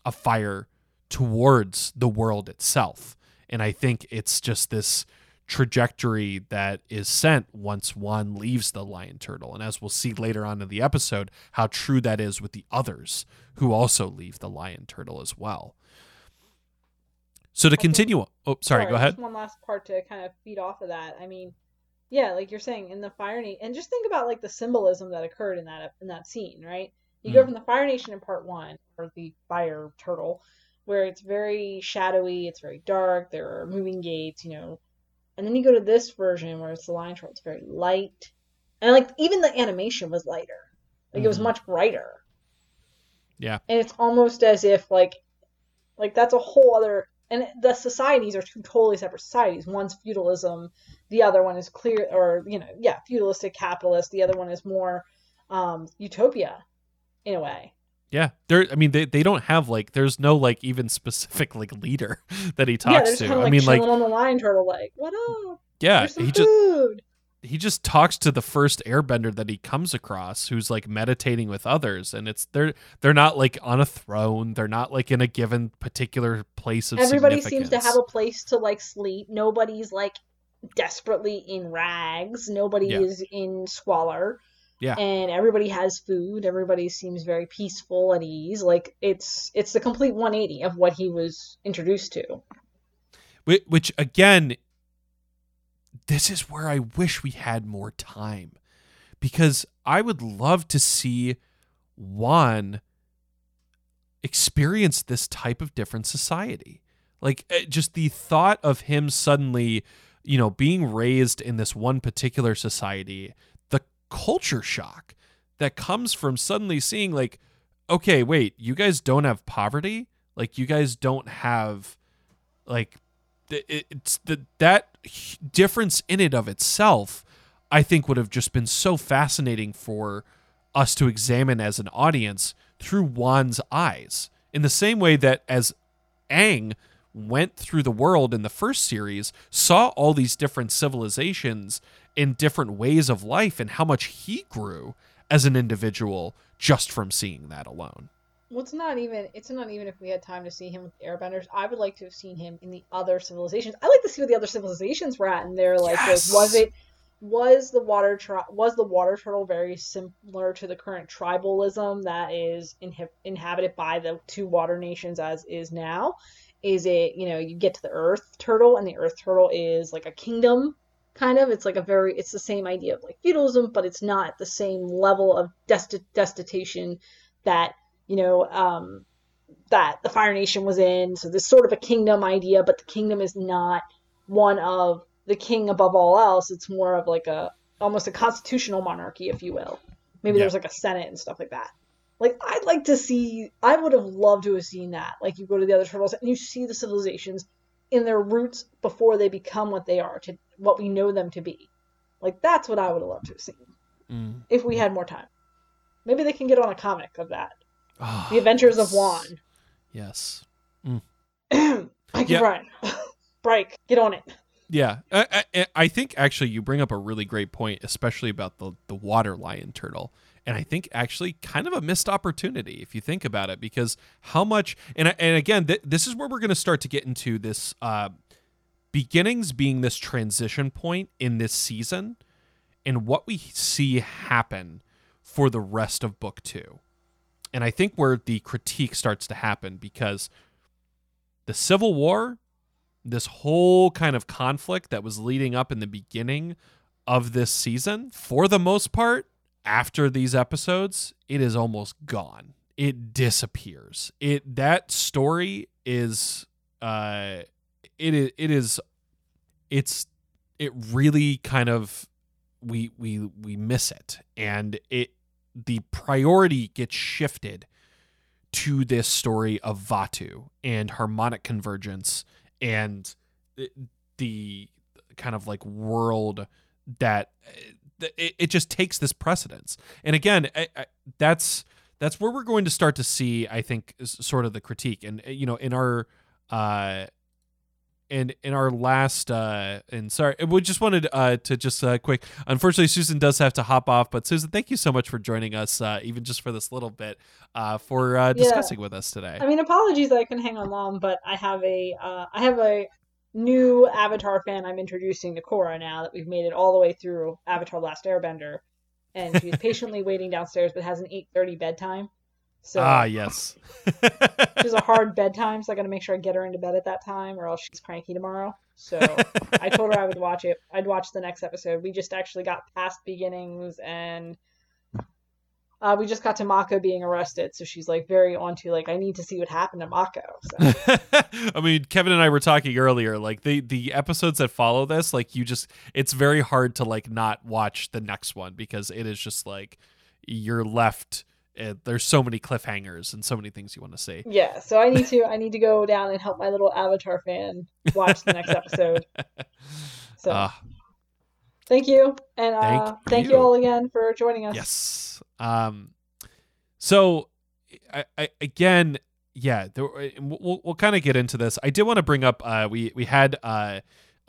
of fire towards the world itself. And i think it's just this trajectory that is sent once Wan leaves the lion turtle. And as we'll see later on in the episode how true that is with the others who also leave the lion turtle as well. So to continue oh sorry, sorry go ahead one last part to kind of feed off of that. I mean yeah, like you're saying in the Fire Nation, and just think about like the symbolism that occurred in that in that scene, right? You mm. go from the Fire Nation in part one, or the Fire Turtle, where it's very shadowy, it's very dark, there are moving gates, you know, and then you go to this version where it's the Lion Turtle, it's very light, and like even the animation was lighter, like mm-hmm. it was mm-hmm. much brighter. Yeah, and it's almost as if like, like that's a whole other and the societies are two totally separate societies. One's feudalism, the other one is clear, or you know, yeah, feudalistic capitalist. The other one is more um, utopia, in a way. Yeah, there. I mean, they, they don't have like there's no like even specific like leader that he talks yeah, to. Kind of, I mean, like on the lion turtle, like what up? Yeah, he food. just he just talks to the first airbender that he comes across who's like meditating with others and it's they're they're not like on a throne they're not like in a given particular place of everybody seems to have a place to like sleep nobody's like desperately in rags nobody yeah. is in squalor yeah. And everybody has food. Everybody seems very peaceful at ease. Like it's it's the complete 180 of what he was introduced to. Which which again this is where I wish we had more time. Because I would love to see Wan experience this type of different society. Like eh, just the thought of him suddenly, you know, being raised in this one particular society, culture shock that comes from suddenly seeing like okay, wait, you guys don't have poverty? Like you guys don't have like it's the that difference in it of itself I think would have just been so fascinating for us to examine as an audience through Wan's eyes. In the same way that as Aang went through the world in the first series, saw all these different civilizations in different ways of life and how much he grew as an individual just from seeing that alone. Well, it's not even. It's not even if we had time to see him with the Airbenders. I would like to have seen him in the other civilizations. I like to see what the other civilizations were at, and they're like, Yes! was it was the water tri- was the water turtle very similar to the current tribalism that is inhi- inhabited by the two water nations as is now? Is it you know you get to the Earth turtle, and the Earth turtle is like a kingdom kind of. It's like a very it's the same idea of like feudalism, but it's not the same level of desti- destitution that you know um, that the Fire Nation was in. So this sort of a kingdom idea, but the kingdom is not one of the king above all else. It's more of like a almost a constitutional monarchy, if you will. Maybe Yeah. there's like a senate and stuff like that. Like I'd like to see. I would have loved to have seen that. Like you go to the other turtles and you see the civilizations in their roots before they become what they are to what we know them to be. Like that's what I would have loved to have seen Mm. if we had more time. Maybe they can get on a comic of that. Ah, The Adventures of. Wan. Yes. I can run. Break. Get on it. Yeah, I, I, I think actually you bring up a really great point, especially about the the water lion turtle, and I think actually kind of a missed opportunity if you think about it, because how much and and again th- this is where we're going to start to get into this uh, beginnings being this transition point in this season, and what we see happen for the rest of book two, and I think where the critique starts to happen because the Civil War this whole kind of conflict that was leading up in the beginning of this season, for the most part, after these episodes, it is almost gone. It disappears. It that story is uh it is it is it's it really kind of we we we miss it and it the priority gets shifted to this story of Vaatu and harmonic convergence and the- the kind of like world that it, it just takes this precedence. And again, I, I, that's that's where we're going to start to see, I think, sort of the critique. And uh, you know, in our uh, and in our last uh and sorry we just wanted uh to just uh quick unfortunately susan does have to hop off but susan thank you so much for joining us uh even just for this little bit uh for uh Yeah. discussing with us today I mean, apologies that I couldn't hang on long, but I have a uh, I have a new Avatar fan I'm introducing to Korra now that we've made it all the way through Avatar: Last Airbender, and she's patiently waiting downstairs, but has an 8:30 bedtime. So ah yes she's a hard bedtime, so I got to make sure I get her into bed at that time, or else she's cranky tomorrow. So I told her I would watch it. I'd watch the next episode. We just actually got past beginnings, and uh, we just got to Mako being arrested. So she's like very onto like I need to see what happened to Mako. So. I mean, Kevin and I were talking earlier. Like the the episodes that follow this, like you just, it's very hard to like not watch the next one because it is just like you're left. Uh, there's so many cliffhangers and so many things you want to see. Yeah, so I need to I need to go down and help my little Avatar fan watch the next episode. So Ah, thank you, and uh, Thank thank, you. you. all again for joining us. yes. Um. So, I, I again, yeah. There, we'll we'll kind of get into this. I did want to bring up. Uh, we we had uh.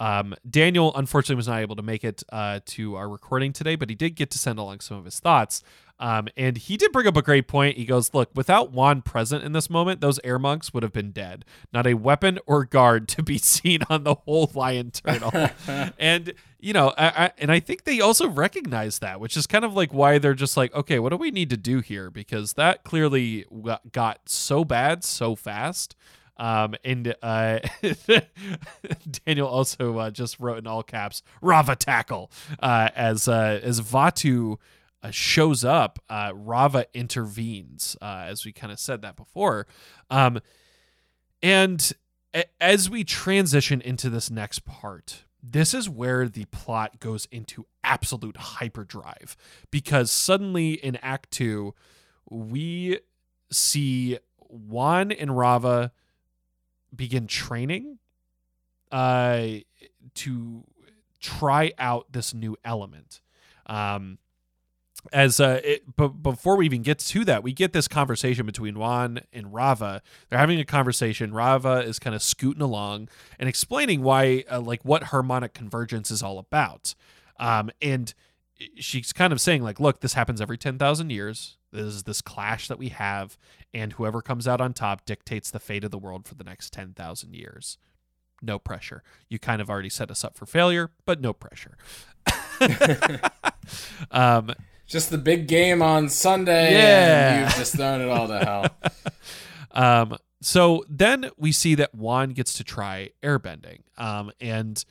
Um, Daniel unfortunately was not able to make it uh, to our recording today, but he did get to send along some of his thoughts. Um, and he did bring up a great point. He goes, Look, without Wan present in this moment, those air monks would have been dead. Not a weapon or guard to be seen on the whole lion turtle. and, you know, I, I, and I think they also recognize that, which is kind of like why they're just like, okay, what do we need to do here? Because that clearly got- got so bad so fast. Um, and uh, Daniel also uh, just wrote in all caps Raava tackle uh, as uh, as Vaatu uh, shows up. Uh, Raava intervenes, as we kind of said that before. Um, and a- as we transition into this next part, this is where the plot goes into absolute hyperdrive because suddenly in Act Two, we see Wan and Raava begin training uh, to try out this new element. Um, as uh, it, but before we even get to that, we get this conversation between Wan and Raava. They're having a conversation. Raava is kind of scooting along and explaining why, uh, like, what harmonic convergence is all about. Um, and she's kind of saying, like, look, this happens every ten thousand years. This is this clash that we have, and whoever comes out on top dictates the fate of the world for the next ten thousand years. No pressure. You kind of already set us up for failure, but no pressure. um, just the big game on Sunday. Yeah. And you've just thrown it all to hell. Um, so then we see that Wan gets to try airbending. Um, and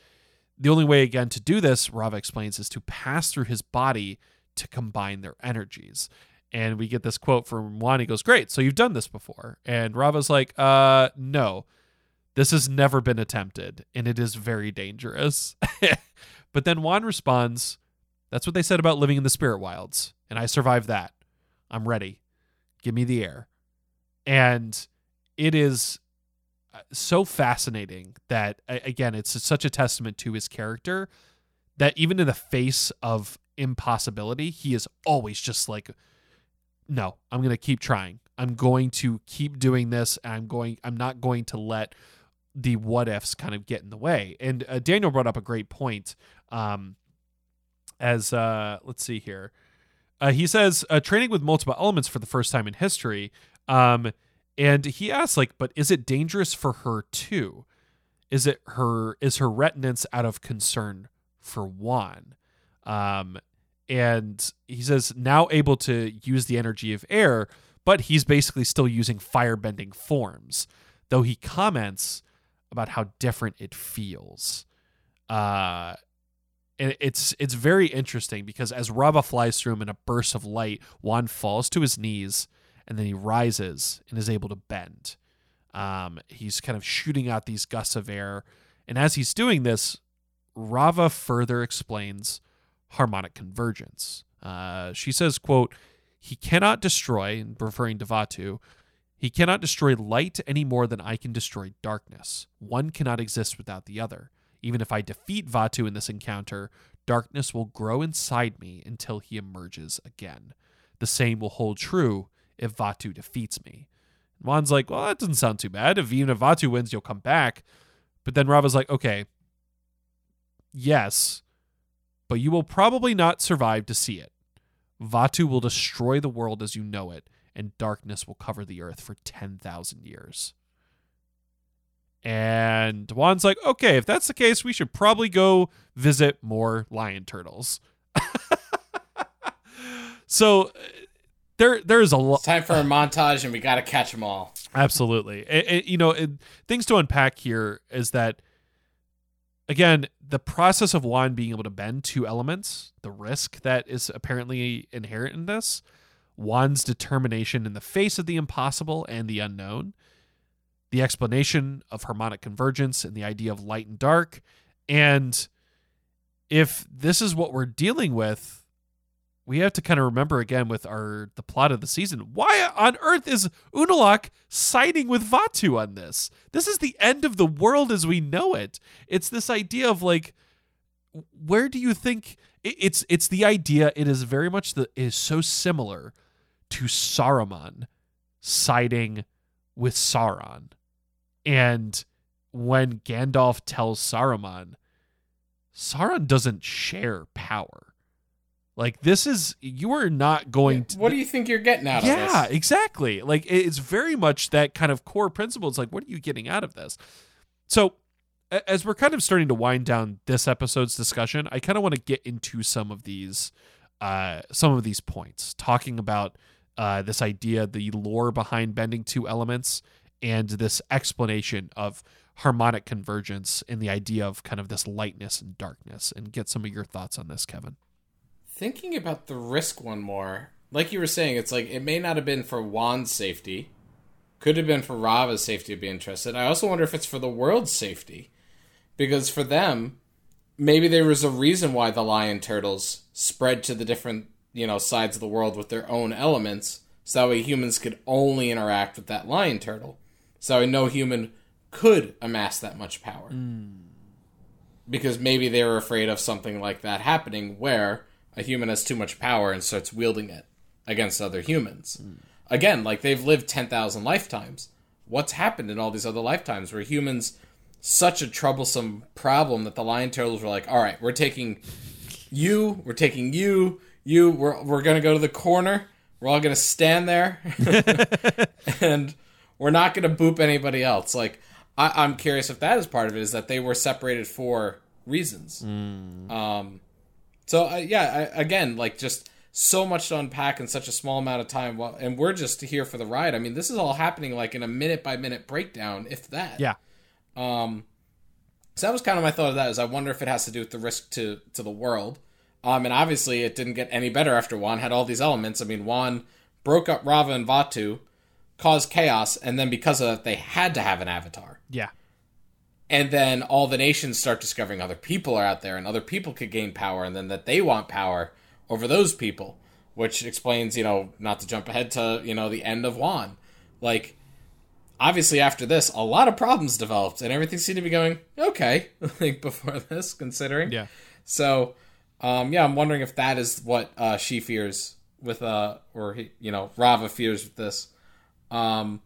the only way, again, to do this, Raava explains, is to pass through his body to combine their energies. And we get this quote from Wan. He goes, Great, so you've done this before. And Raava's like, Uh, no, this has never been attempted, and it is very dangerous. but then Wan responds, That's what they said about living in the spirit wilds, and I survived that. I'm ready. Give me the air. And it is uh, so fascinating that, again, it's such a testament to his character that even in the face of impossibility, he is always just like, no, I'm going to keep trying. I'm going to keep doing this. I'm going, I'm not going to let the what ifs kind of get in the way. And uh, Daniel brought up a great point. Um, as uh, let's see here, uh, he says training with multiple elements for the first time in history. Um, and he asks, like, but is it dangerous for her too? Is it her? Is her retinence out of concern for Wan? Um, and he says now able to use the energy of air, but he's basically still using firebending forms. Though he comments about how different it feels. Uh, and it's it's very interesting because as Raava flies through him in a burst of light, Wan falls to his knees and then he rises and is able to bend. Um, he's kind of shooting out these gusts of air, and as he's doing this, Raava further explains harmonic convergence. Uh, she says, "quote He cannot destroy," referring to Vaatu, he cannot destroy light any more than I can destroy darkness. One cannot exist without the other. Even if I defeat Vaatu in this encounter, darkness will grow inside me until he emerges again. The same will hold true if Vaatu defeats me. And Wan's like, well, that doesn't sound too bad. If even if Vaatu wins, you'll come back. But then Raava's like, okay, yes, but you will probably not survive to see it. Vaatu will destroy the world as you know it, and darkness will cover the earth for 10,000 years. And Wan's like, okay, if that's the case, we should probably go visit more lion turtles. so uh, there, there's a lot. Time for a montage, and we got to catch them all. Absolutely. It- it- you know, it, things to unpack here is that, again, the process of Wan being able to bend two elements, the risk that is apparently inherent in this, Wan's determination in the face of the impossible and the unknown, the explanation of harmonic convergence and the idea of light and dark. And if this is what we're dealing with, we have to kind of remember again with our the plot of the season. Why on earth is Unalaq siding with Vaatu on this? This is the end of the world as we know it. It's this idea of like, where do you think it's? It's the idea. It is very much the is so similar to Saruman siding with Sauron, and when Gandalf tells Saruman, Sauron doesn't share power. Like this is you are not going to What do you think you're getting out yeah, of this? Yeah, exactly. Like it's very much that kind of core principle. It's like, what are you getting out of this? So, as we're kind of starting to wind down this episode's discussion, I kind of want to get into some of these, uh, some of these points, talking about uh, this idea, the lore behind bending two elements, and this explanation of harmonic convergence and the idea of kind of this lightness and darkness, and get some of your thoughts on this, Kevin. Thinking about the risk one more, like you were saying, it's like it may not have been for Wan's safety, could have been for Raava's safety to be interested. I also wonder if it's for the world's safety, because for them, maybe there was a reason why the lion turtles spread to the different you know sides of the world with their own elements, so that way humans could only interact with that lion turtle. So that way no human could amass that much power. Hmm. because maybe they were afraid of something like that happening where a human has too much power and starts wielding it against other humans. Again, like they've lived 10,000 lifetimes. What's happened in all these other lifetimes where humans such a troublesome problem that the lion turtles were like, "All right, we're taking you, we're taking you, you, we're we're going to go to the corner. We're all going to stand there and we're not going to boop anybody else." Like I, I'm curious if that is part of it is that they were separated for reasons. Um, so uh, yeah, I, again, like just so much to unpack in such a small amount of time, Well, and we're just here for the ride. I mean, this is all happening like in a minute by minute breakdown, if that. Yeah. Um, so that was kind of my thought of that. Is I wonder if it has to do with the risk to to the world. Um, and obviously it didn't get any better after Wan had all these elements. I mean, Wan broke up Raava and Vaatu, caused chaos, and then because of that, they had to have an avatar. Yeah. And then all the nations start discovering other people are out there, and other people could gain power, and then that they want power over those people, which explains, you know, not to jump ahead to you know the end of Wan, like obviously after this, a lot of problems developed, and everything seemed to be going okay. like before this, considering. Yeah. So, um, yeah, I'm wondering if that is what uh, she fears with, uh, or he, you know, Raava fears with this. Um,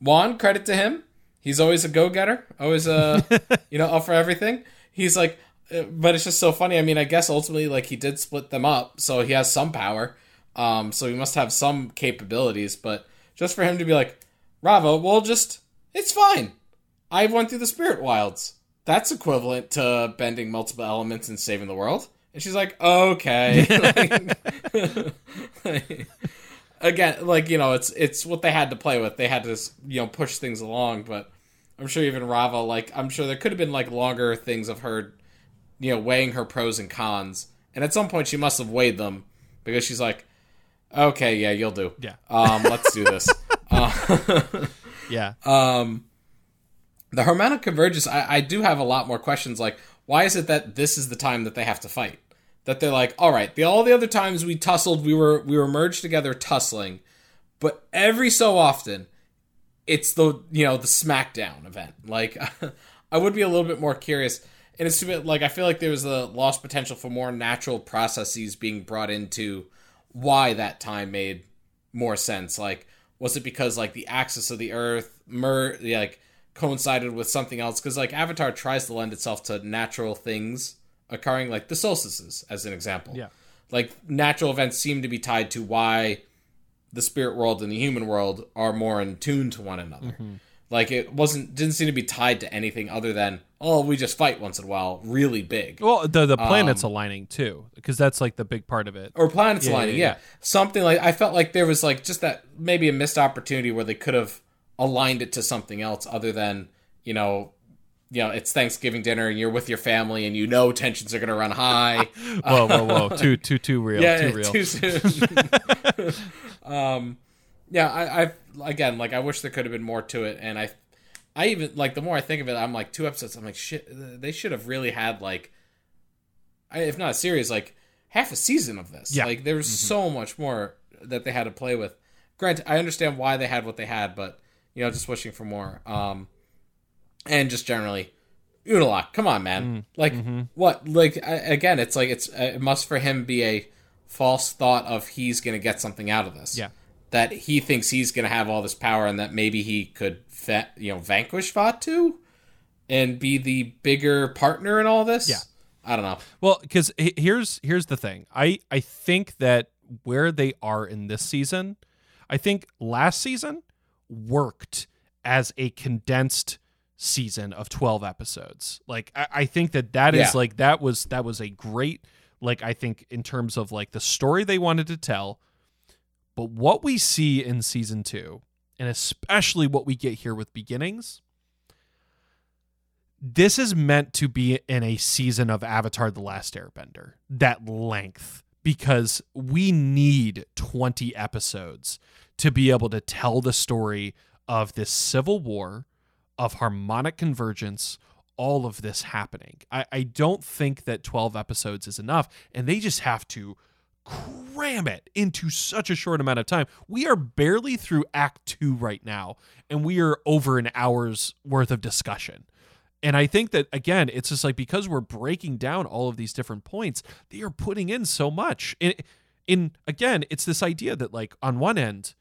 Wan, credit to him. He's always a go-getter, always uh, you know, up for everything. He's like, uh, but it's just so funny. I mean, I guess ultimately, like, he did split them up, so he has some power. Um, so he must have some capabilities. But just for him to be like, Raava, well, just it's fine. I've went through the spirit wilds. That's equivalent to bending multiple elements and saving the world. And she's like, okay. Like- again, like you know, it's it's what they had to play with. They had to you know push things along. But I'm sure even Raava, like I'm sure there could have been like longer things of her, you know, weighing her pros and cons. And at some point, she must have weighed them because she's like, okay, yeah, you'll do. Yeah. Um, let's do this. uh, Yeah. um, the harmonic convergence, I, I do have a lot more questions. Like, why is it that this is the time that they have to fight? That they're like, all right, the all the other times we tussled, we were we were merged together tussling, but every so often, it's the you know the SmackDown event. Like, I would be a little bit more curious, and it's too bit like I feel like there was a lost potential for more natural processes being brought into why that time made more sense. Like, was it because like the axis of the Earth mer like coincided with something else? Because like Avatar tries to lend itself to natural things occurring, like the solstices, as an example. Yeah. Like natural events seem to be tied to why the spirit world and the human world are more in tune to one another. Mm-hmm. Like it wasn't didn't seem to be tied to anything other than oh we just fight once in a while really big. Well, the the planets um, aligning too, because that's like the big part of it. or planets Yeah, aligning. yeah, Yeah, yeah. something like I felt like there was like just that maybe a missed opportunity where they could have aligned it to something else other than you know, you know, it's Thanksgiving dinner and you're with your family and you know tensions are going to run high. Whoa, whoa, whoa! too, too, too real. yeah, too real. too soon. um, yeah, I, I again like I wish there could have been more to it, and I, I even like the more I think of it, I'm like two episodes. I'm like shit. They should have really had like, I- if not a series, like half a season of this. Yeah. Like there was so much more that they had to play with. Grant, I understand why they had what they had, but you know, just wishing for more. Um, and just generally, Unalaq, come on, man. Mm. Like mm-hmm. what? Like I, again, it's like it's it must for him be a false thought of he's gonna get something out of this. Yeah. That he thinks he's gonna have all this power and that maybe he could, fa- you know, vanquish Vaatu and be the bigger partner in all this. Yeah. I don't know. Well, because here's here's the thing. I I think that where they are in this season, I think last season worked as a condensed season of 12 episodes like i, I think that that is Yeah. like that was that was a great like i think in terms of like the story they wanted to tell but what we see in season two and especially what we get here with beginnings this is meant to be in a season of Avatar The Last Airbender, that length, because we need 20 episodes to be able to tell the story of this civil war, of harmonic convergence, all of this happening. I, I don't think that 12 episodes is enough, and they just have to cram it into such a short amount of time. We are barely through Act Two right now, and we are over an hour's worth of discussion And I think that again, it's just like because we're breaking down all of these different points, they are putting in so much. In, in again, it's this idea that like on one end,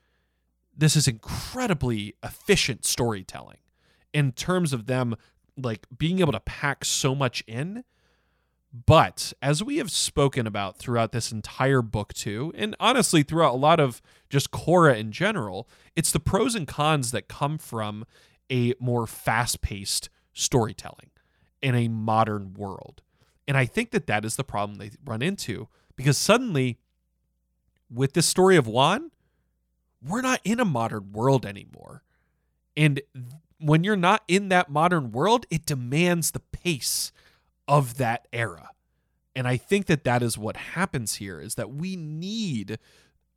this is incredibly efficient storytelling in terms of them like being able to pack so much in. But as we have spoken about throughout this entire book, too, and honestly throughout a lot of just Korra in general, it's the pros and cons that come from a more fast paced storytelling in a modern world. And I think that that is the problem they run into because suddenly, with this story of Wan, we're not in a modern world anymore. And when you're not in that modern world, it demands the pace of that era. And I think that that is what happens here is that we need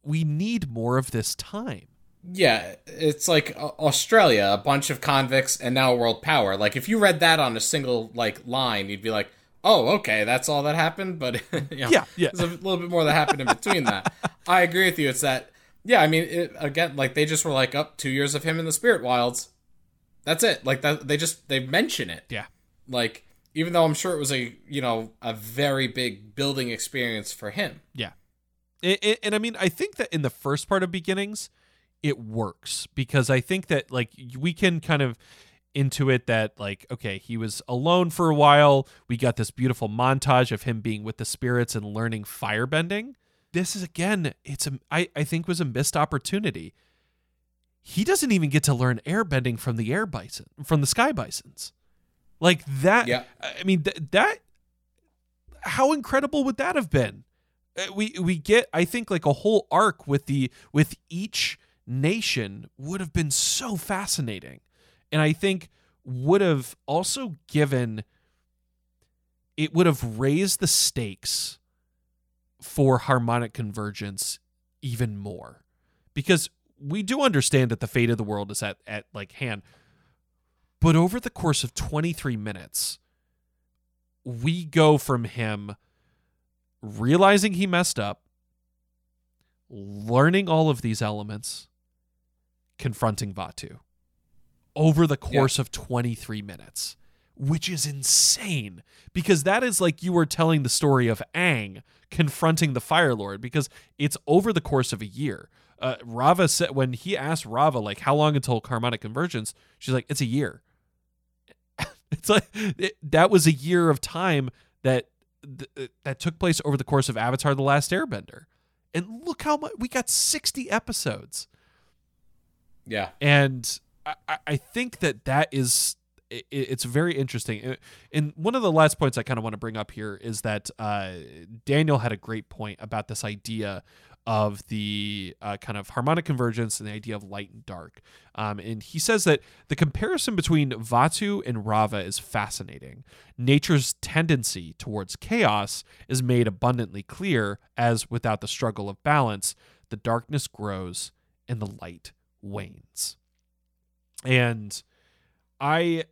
we need more of this time. Yeah, it's like uh, Australia, a bunch of convicts and now a world power. Like if you read that on a single like line, you'd be like, "Oh, okay, that's all that happened." But you know, yeah, yeah, there's a little bit more that happened in between that. I agree with you. It's that yeah. I mean, it, again, like they just were like up oh, two years of him in the spirit wilds. That's it. Like that, they just they mention it. Yeah. Like even though I'm sure it was a you know a very big building experience for him. Yeah. And, and, and I mean, I think that in the first part of beginnings, it works because I think that like we can kind of into it that like okay he was alone for a while we got this beautiful montage of him being with the spirits and learning firebending this is again it's a I, I think was a missed opportunity he doesn't even get to learn airbending from the air bison from the sky bisons. Like that yeah. i mean th- that how incredible would that have been? Uh, we we get i think like a whole arc with the with each nation would have been so fascinating. And i think would have also given it would have raised the stakes for harmonic convergence even more. Because we do understand that the fate of the world is at, at like hand. But over the course of 23 minutes, we go from him realizing he messed up, learning all of these elements, confronting Vaatu over the course yeah. of 23 minutes, which is insane because that is like you were telling the story of Aang confronting the Fire Lord because it's over the course of a year uh, Raava said when he asked Raava like how long until harmonic convergence, she's like it's a year. it's like it, that was a year of time that th- uh, that took place over the course of Avatar: The Last Airbender, and look how much we got sixty episodes. Yeah, and I, I think that that is it's very interesting. And one of the last points I kind of want to bring up here is that uh, Daniel had a great point about this idea of the uh, kind of harmonic convergence and the idea of light and dark. Um, and he says that the comparison between Vaatu and Raava is fascinating. Nature's tendency towards chaos is made abundantly clear as without the struggle of balance, the darkness grows and the light wanes. And I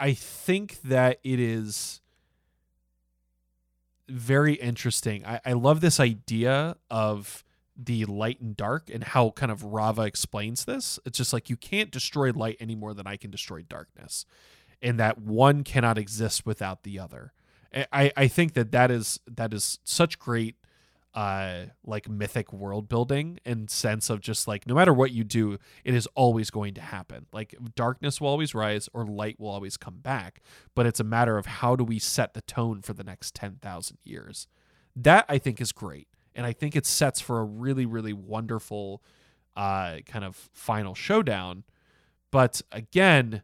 I think that it is very interesting. I, I love this idea of the light and dark and how kind of Raava explains this. It's just like you can't destroy light any more than I can destroy darkness, and that one cannot exist without the other. I, I think that that is that is such great uh like mythic world building and sense of just like no matter what you do it is always going to happen. Like darkness will always rise or light will always come back but it's a matter of how do we set the tone for the next 10,000 years. That i think is great and i think it sets for a really really wonderful uh kind of final showdown but again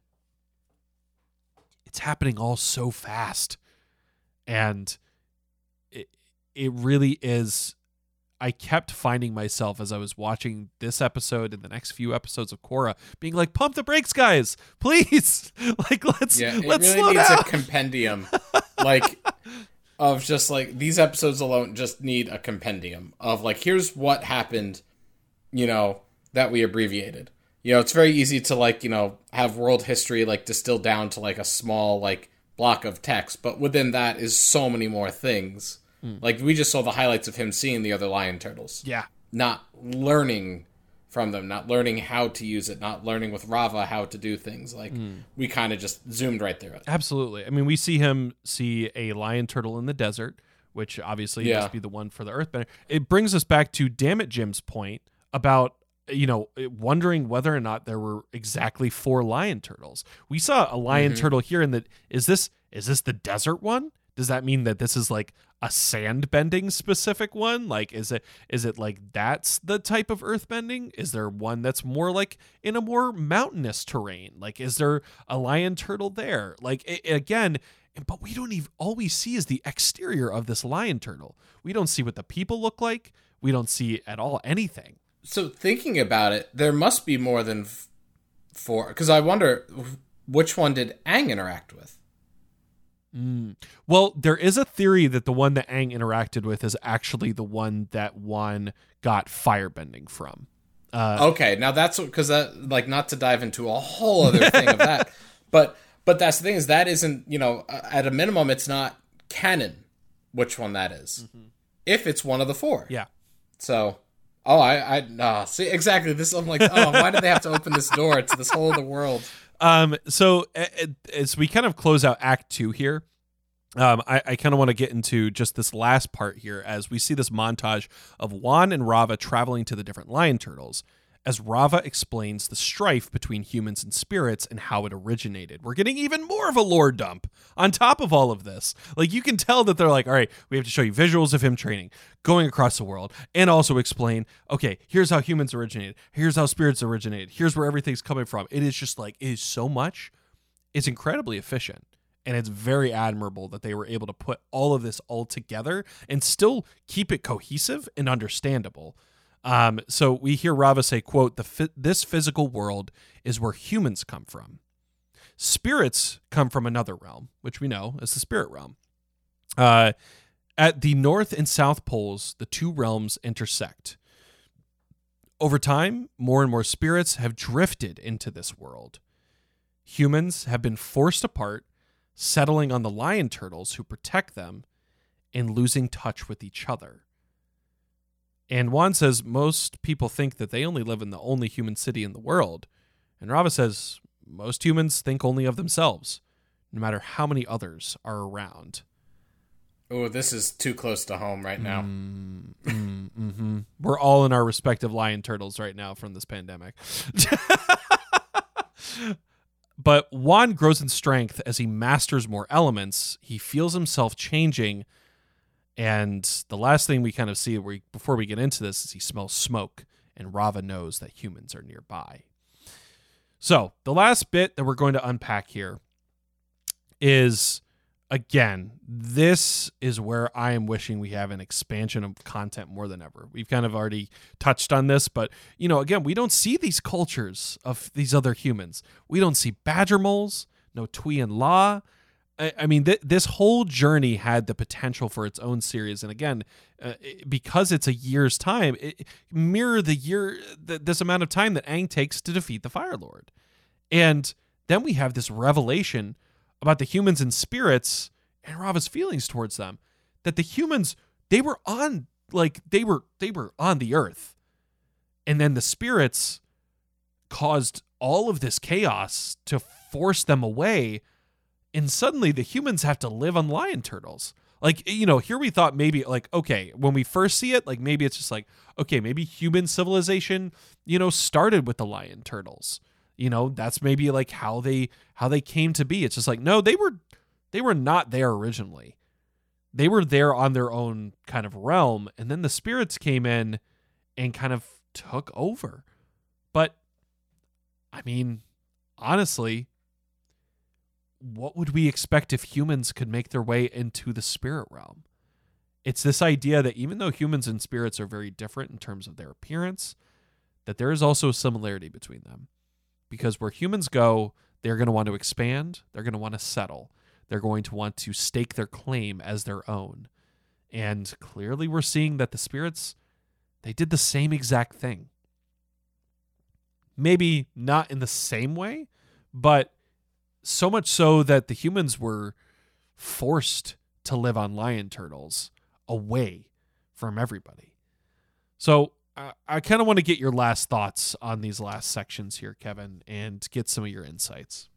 it's happening all so fast and it really is I kept finding myself as I was watching this episode and the next few episodes of Korra being like, "Pump the brakes, guys, please! like, let's yeah, it let's really needs down." a compendium, like of just like these episodes alone just need a compendium of like here's what happened, you know, that we abbreviated. You know, it's very easy to like you know have world history like distilled down to like a small like block of text, but within that is so many more things Mm. Like we just saw the highlights of him seeing the other lion turtles. Yeah. Not learning from them, not learning how to use it, not learning with Raava how to do things. Like we kind of just zoomed right through it. Absolutely. I mean, we see him see a lion turtle in the desert, which obviously Yeah. must be the one for the Earthbender. It brings us back to damn it, Jim's point about you know wondering whether or not there were exactly four lion turtles. We saw a lion Mhm. turtle here, and that is this is this the desert one? Does that mean that this is like a sand bending specific one? Like, is it is it like that's the type of earth bending? Is there one that's more like in a more mountainous terrain? Like, is there a lion turtle there? Like, i again, but we don't even. All we see is the exterior of this lion turtle. We don't see what the people look like. We don't see at all anything. So thinking about it, there must be more than f- four. Because I wonder which one did Aang interact with. Well, there is a theory that the one that Aang interacted with is actually the one that Wan got firebending from. Uh, Okay, now that's because that like not to dive into a whole other thing of that, but but that's the thing is that isn't you know at a minimum it's not canon which one that is. if it's one of the four. yeah. So, oh, I, I, uh, see, exactly. This, I'm like, oh, why did they have to open this door to this whole other world? Um, so as we kind of close out Act Two here, um, I, I kind of want to get into just this last part here as we see this montage of Wan and Raava traveling to the different lion turtles. As Raava explains the strife between humans and spirits and how it originated. We're getting even more of a lore dump on top of all of this. Like, you can tell that they're like, all right, we have to show you visuals of him training, going across the world, and also explain, okay, here's how humans originated, here's how spirits originated, here's where everything's coming from. It is just like, it is so much. It's incredibly efficient. And it's very admirable that they were able to put all of this all together and still keep it cohesive and understandable. Um, so we hear Raava say, "quote the This physical world is where humans come from. Spirits come from another realm, which we know as the spirit realm. Uh, at the north and south poles, the two realms intersect. Over time, more and more spirits have drifted into this world. Humans have been forced apart, settling on the lion turtles who protect them, and losing touch with each other. And Wan says most people think that they only live in the only human city in the world. And Raava says most humans think only of themselves, no matter how many others are around. Oh, this is too close to home right now. Mm, mm, hmm We're all in our respective lion turtles right now from this pandemic. but Wan grows in strength as he masters more elements. He feels himself changing. And the last thing we kind of see we, before we get into this is he smells smoke, and Raava knows that humans are nearby. So, the last bit that we're going to unpack here is again, this is where I am wishing we have an expansion of content more than ever. We've kind of already touched on this, but you know, again, we don't see these cultures of these other humans. We don't see badger moles, no Tui and La. I, I mean, th- this whole journey had the potential for its own series, and again, uh, it- because it's a year's time, it mirror the year, th- this amount of time that Aang takes to defeat the Fire Lord, and then we have this revelation about the humans and spirits and Raava's feelings towards them. That the humans they were on like they were they were on the earth. And then the spirits caused all of this chaos to force them away. And suddenly the humans have to live on lion turtles. Like, you know, here we thought maybe like, okay, when we first see it, like maybe it's just like, okay, maybe human civilization, you know, started with the lion turtles. You know that's maybe like how they how they came to be. It's just like no they were they were not there originally. They were there on their own kind of realm and then the spirits came in and kind of took over. But i mean honestly what would we expect if humans could make their way into the spirit realm it's this idea that even though humans and spirits are very different in terms of their appearance that there is also a similarity between them because where humans go, they're going to want to expand, they're going to want to settle, they're going to want to stake their claim as their own. And clearly we're seeing that the spirits they did the same exact thing. Maybe not in the same way, but so much so that the humans were forced to live on lion turtles away from everybody. So uh, I, I kind of want to get your last thoughts on these last sections here, Kevin, and get some of your insights.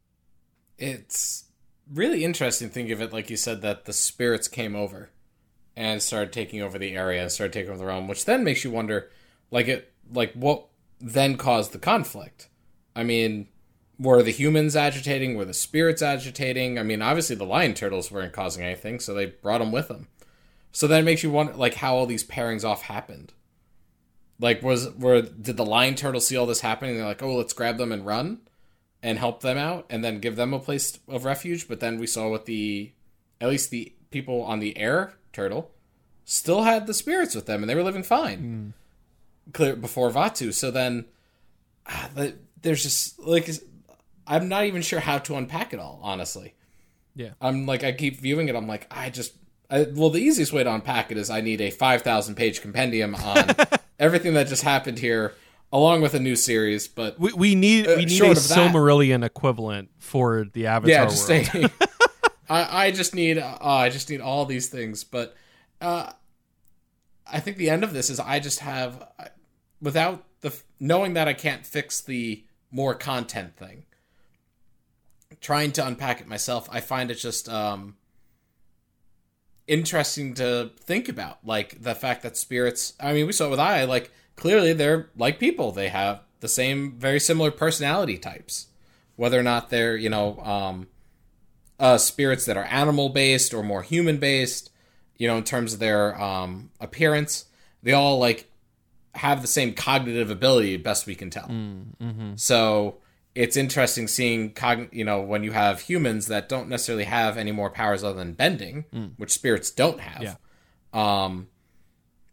It's really interesting. Think of it like you said that the spirits came over and started taking over the area and started taking over the realm, which then makes you wonder, like it, like what then caused the conflict. I mean, were the humans agitating? Were the spirits agitating? I mean, obviously the lion turtles weren't causing anything, so they brought them with them. So then it makes you wonder, like, how all these pairings off happened. Like, was were did the lion turtle see all this happening? they're like, oh, let's grab them and run, and help them out, and then give them a place of refuge. But then we saw what the, at least the people on the air turtle, still had the spirits with them, and they were living fine. Clear before Vaatu. So then, ah, the, there's just like I'm not even sure how to unpack it all. Honestly, Yeah. I'm like I keep viewing it. I'm like I just I, well the easiest way to unpack it is I need a five thousand page compendium on everything that just happened here, along with a new series. But We, we need Uh, we need a of that- equivalent for the Avatar yeah, world. just a, I I just need uh, I just need all these things. But uh, I think the end of this is I just have without the knowing that I can't fix the more content thing. Trying to unpack it myself, I find it just um, interesting to think about. Like the fact that spirits. I mean, we saw it with I. Like clearly, they're like people. They have the same, very similar personality types. Whether or not they're you know um, uh, spirits that are animal based or more human based, you know, in terms of their um, appearance, they all like have the same cognitive ability, best we can tell. So it's interesting seeing, cogn- you know, when you have humans that don't necessarily have any more powers other than bending, which spirits don't have. Yeah. Um,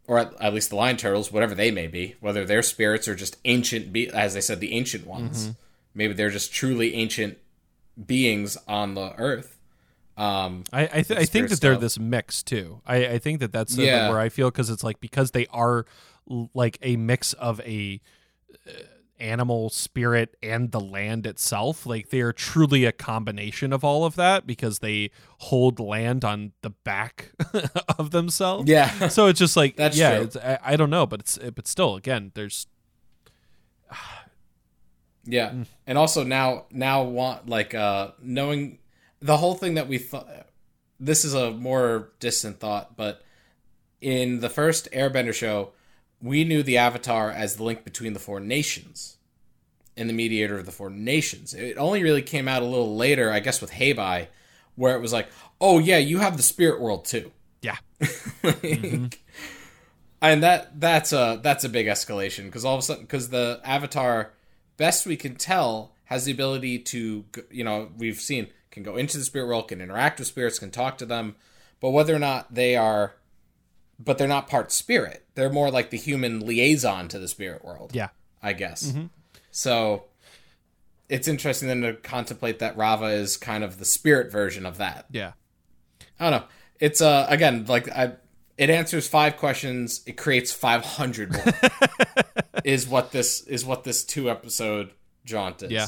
or at, at least the lion turtles, whatever they may be, whether they're spirits or just ancient, be- as they said, the ancient ones. Maybe they're just truly ancient beings on the earth. Um, I I, th- I think that they're this mix too. I, I think that that's Yeah. where I feel because it's like because they are like a mix of a uh, animal spirit and the land itself. Like they are truly a combination of all of that because they hold land on the back of themselves. yeah. So it's just like That's yeah, it's, I, I don't know, but it's but still again, there's Yeah, Mm. and also now now want like uh knowing the whole thing that we thought. This is a more distant thought, but in the first Airbender show, we knew the Avatar as the link between the four nations, and the mediator of the four nations. It only really came out a little later, I guess, with Heibai, where it was like, oh yeah, you have the spirit world too. yeah. and that that's a that's a big escalation because all of a sudden because the avatar best we can tell has the ability to you know we've seen can go into the spirit world can interact with spirits can talk to them but whether or not they are but they're not part spirit they're more like the human liaison to the spirit world Yeah. i guess so it's interesting then to contemplate that Raava is kind of the spirit version of that Yeah. I don't know. It's uh again like I it answers five questions. It creates five hundred more. is what this is what this two episode jaunt is. Yeah.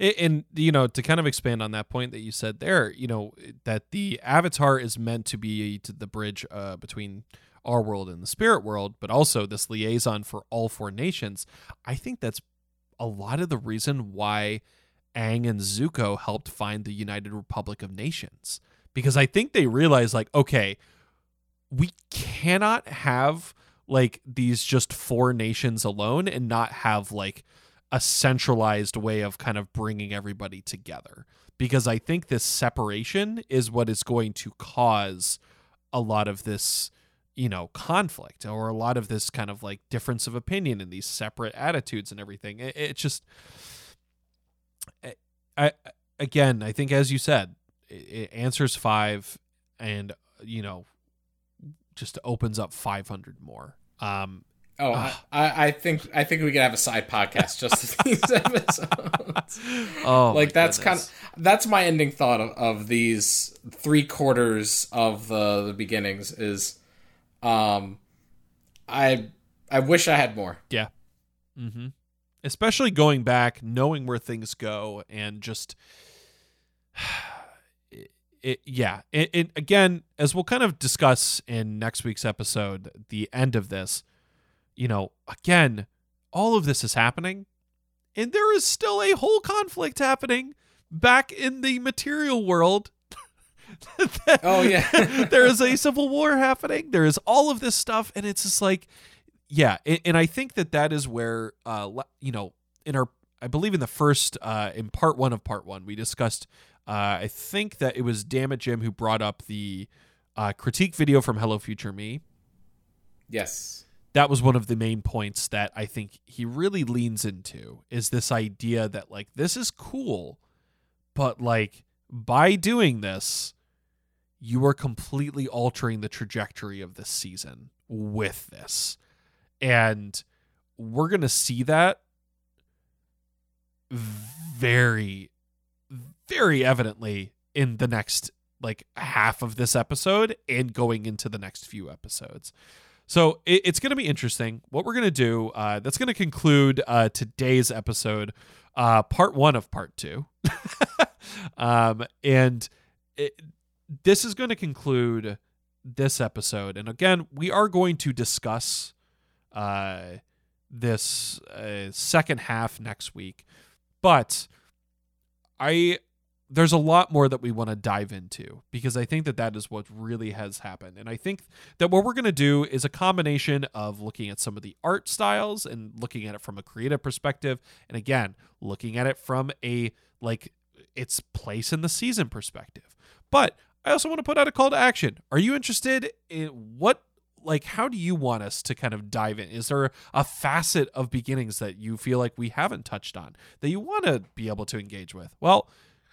And you know to kind of expand on that point that you said there you know that the avatar is meant to be the bridge uh, between our world and the spirit world but also this liaison for all four nations. I think that's a lot of the reason why Aang and Zuko helped find the United Republic of Nations because I think they realized like okay we cannot have like these just four nations alone and not have like a centralized way of kind of bringing everybody together. Because I think this separation is what is going to cause a lot of this you know conflict or a lot of this kind of like difference of opinion and these separate attitudes and everything. It, it just I, again I think as you said it, it answers 5 and you know just opens up 500 more. Um Oh, I, I I think I think we could have a side podcast just for these episodes. oh like that's kind of that's my ending thought of, of these three quarters of the, the beginnings is um I I wish I had more. Yeah. Mm-hmm. Especially going back, knowing where things go, and just, it, it yeah. It, it again, as we'll kind of discuss in next week's episode, the end of this. You know, again, all of this is happening, and there is still a whole conflict happening back in the material world. oh yeah, there is a civil war happening. There is all of this stuff, and it's just like, yeah, and, and I think that that is where, uh, you know, in our, I believe in the first, uh, in part one of part one, we discussed. Uh, I think that it was Dammit Jim who brought up the uh, critique video from Hello Future Me. Yes that was one of the main points that I think he really leans into is this idea that like this is cool, but like by doing this, you are completely altering the trajectory of this season with this. And we're going to see that very very evidently in the next like half of this episode and going into the next few episodes. So it, it's going to be interesting. What we're going to do, uh, that's going to conclude uh, today's episode, uh, part one of part two. um, and it, this is going to conclude this episode. And again, we are going to discuss uh, this uh, second half next week. But I there's a lot more that we want to dive into because I think that that is what really has happened. And I think that what we're going to do is a combination of looking at some of the art styles and looking at it from a creative perspective. And again, looking at it from a like its place in the season perspective. But I also want to put out a call to action. Are you interested in what like how do you want us to kind of dive in is there a facet of beginnings that you feel like we haven't touched on that you want to be able to engage with well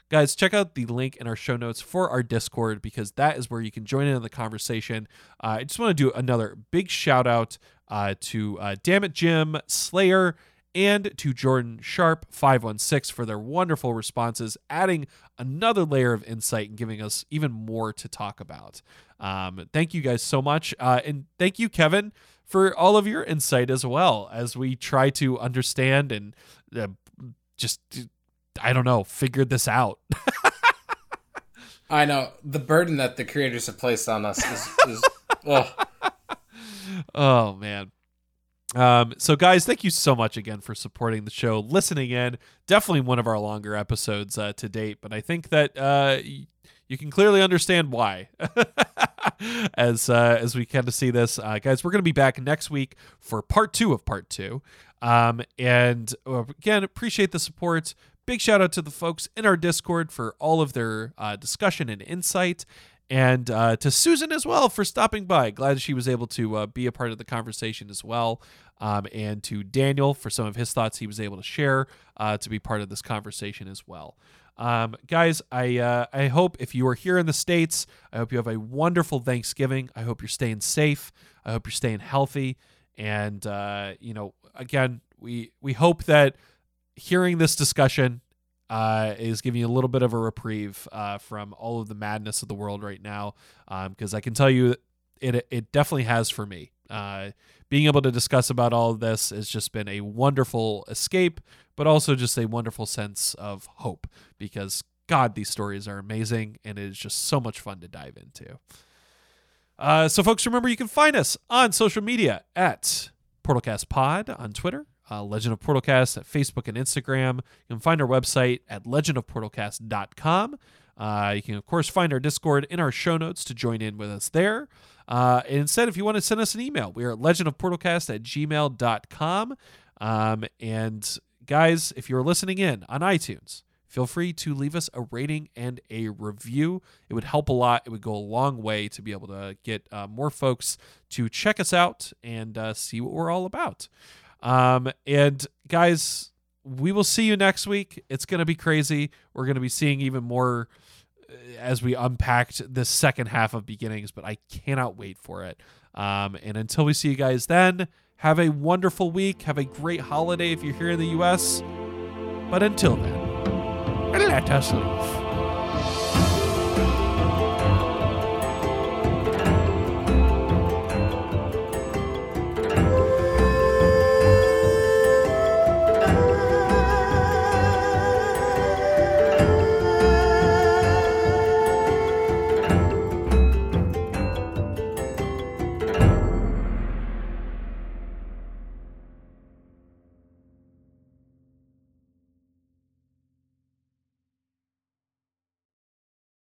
Guys, check out the link in our show notes for our Discord because that is where you can join in on the conversation. Uh, I just want to do another big shout out uh, to uh, Dammit Jim, Slayer, and to Jordan Sharp 516 for their wonderful responses, adding another layer of insight and giving us even more to talk about. Um, thank you guys so much. Uh, and thank you, Kevin, for all of your insight as well as we try to understand and uh, just I don't know, figured this out. I know the burden that the creators have placed on us is, is oh. oh man. Um, so guys, thank you so much again for supporting the show, listening in. Definitely one of our longer episodes uh, to date, but I think that uh, you can clearly understand why. as uh, as we kind of see this, uh, guys, we're going to be back next week for part two of part two. Um, and uh, again, appreciate the support. Big shout out to the folks in our Discord for all of their uh, discussion and insight. And uh, to Susan as well for stopping by. Glad she was able to uh, be a part of the conversation as well. Um, and to Daniel for some of his thoughts he was able to share uh, to be part of this conversation as well. Um, guys, I uh, I hope if you are here in the states, I hope you have a wonderful Thanksgiving. I hope you're staying safe. I hope you're staying healthy. And uh, you know, again, we we hope that hearing this discussion uh, is giving you a little bit of a reprieve uh, from all of the madness of the world right now. Because um, I can tell you, it it definitely has for me. Uh, being able to discuss about all of this has just been a wonderful escape, but also just a wonderful sense of hope. Because God, these stories are amazing, and it is just so much fun to dive into. Uh, so, folks, remember you can find us on social media at Portalcast Pod on Twitter, uh, Legend of Portalcast at Facebook and Instagram. You can find our website at legendofportalcast.com. Uh, you can, of course, find our Discord in our show notes to join in with us there. Uh, instead, if you want to send us an email, we are at legendofportalcast at gmail.com. Um, and guys, if you're listening in on iTunes, feel free to leave us a rating and a review. It would help a lot. It would go a long way to be able to get uh, more folks to check us out and uh, see what we're all about. Um, and guys, we will see you next week. It's going to be crazy. We're going to be seeing even more uh, as we unpacked the second half of beginnings, but I cannot wait for it. Um, and until we see you guys then, have a wonderful week. Have a great holiday if you're here in the US. But until then, let us leave.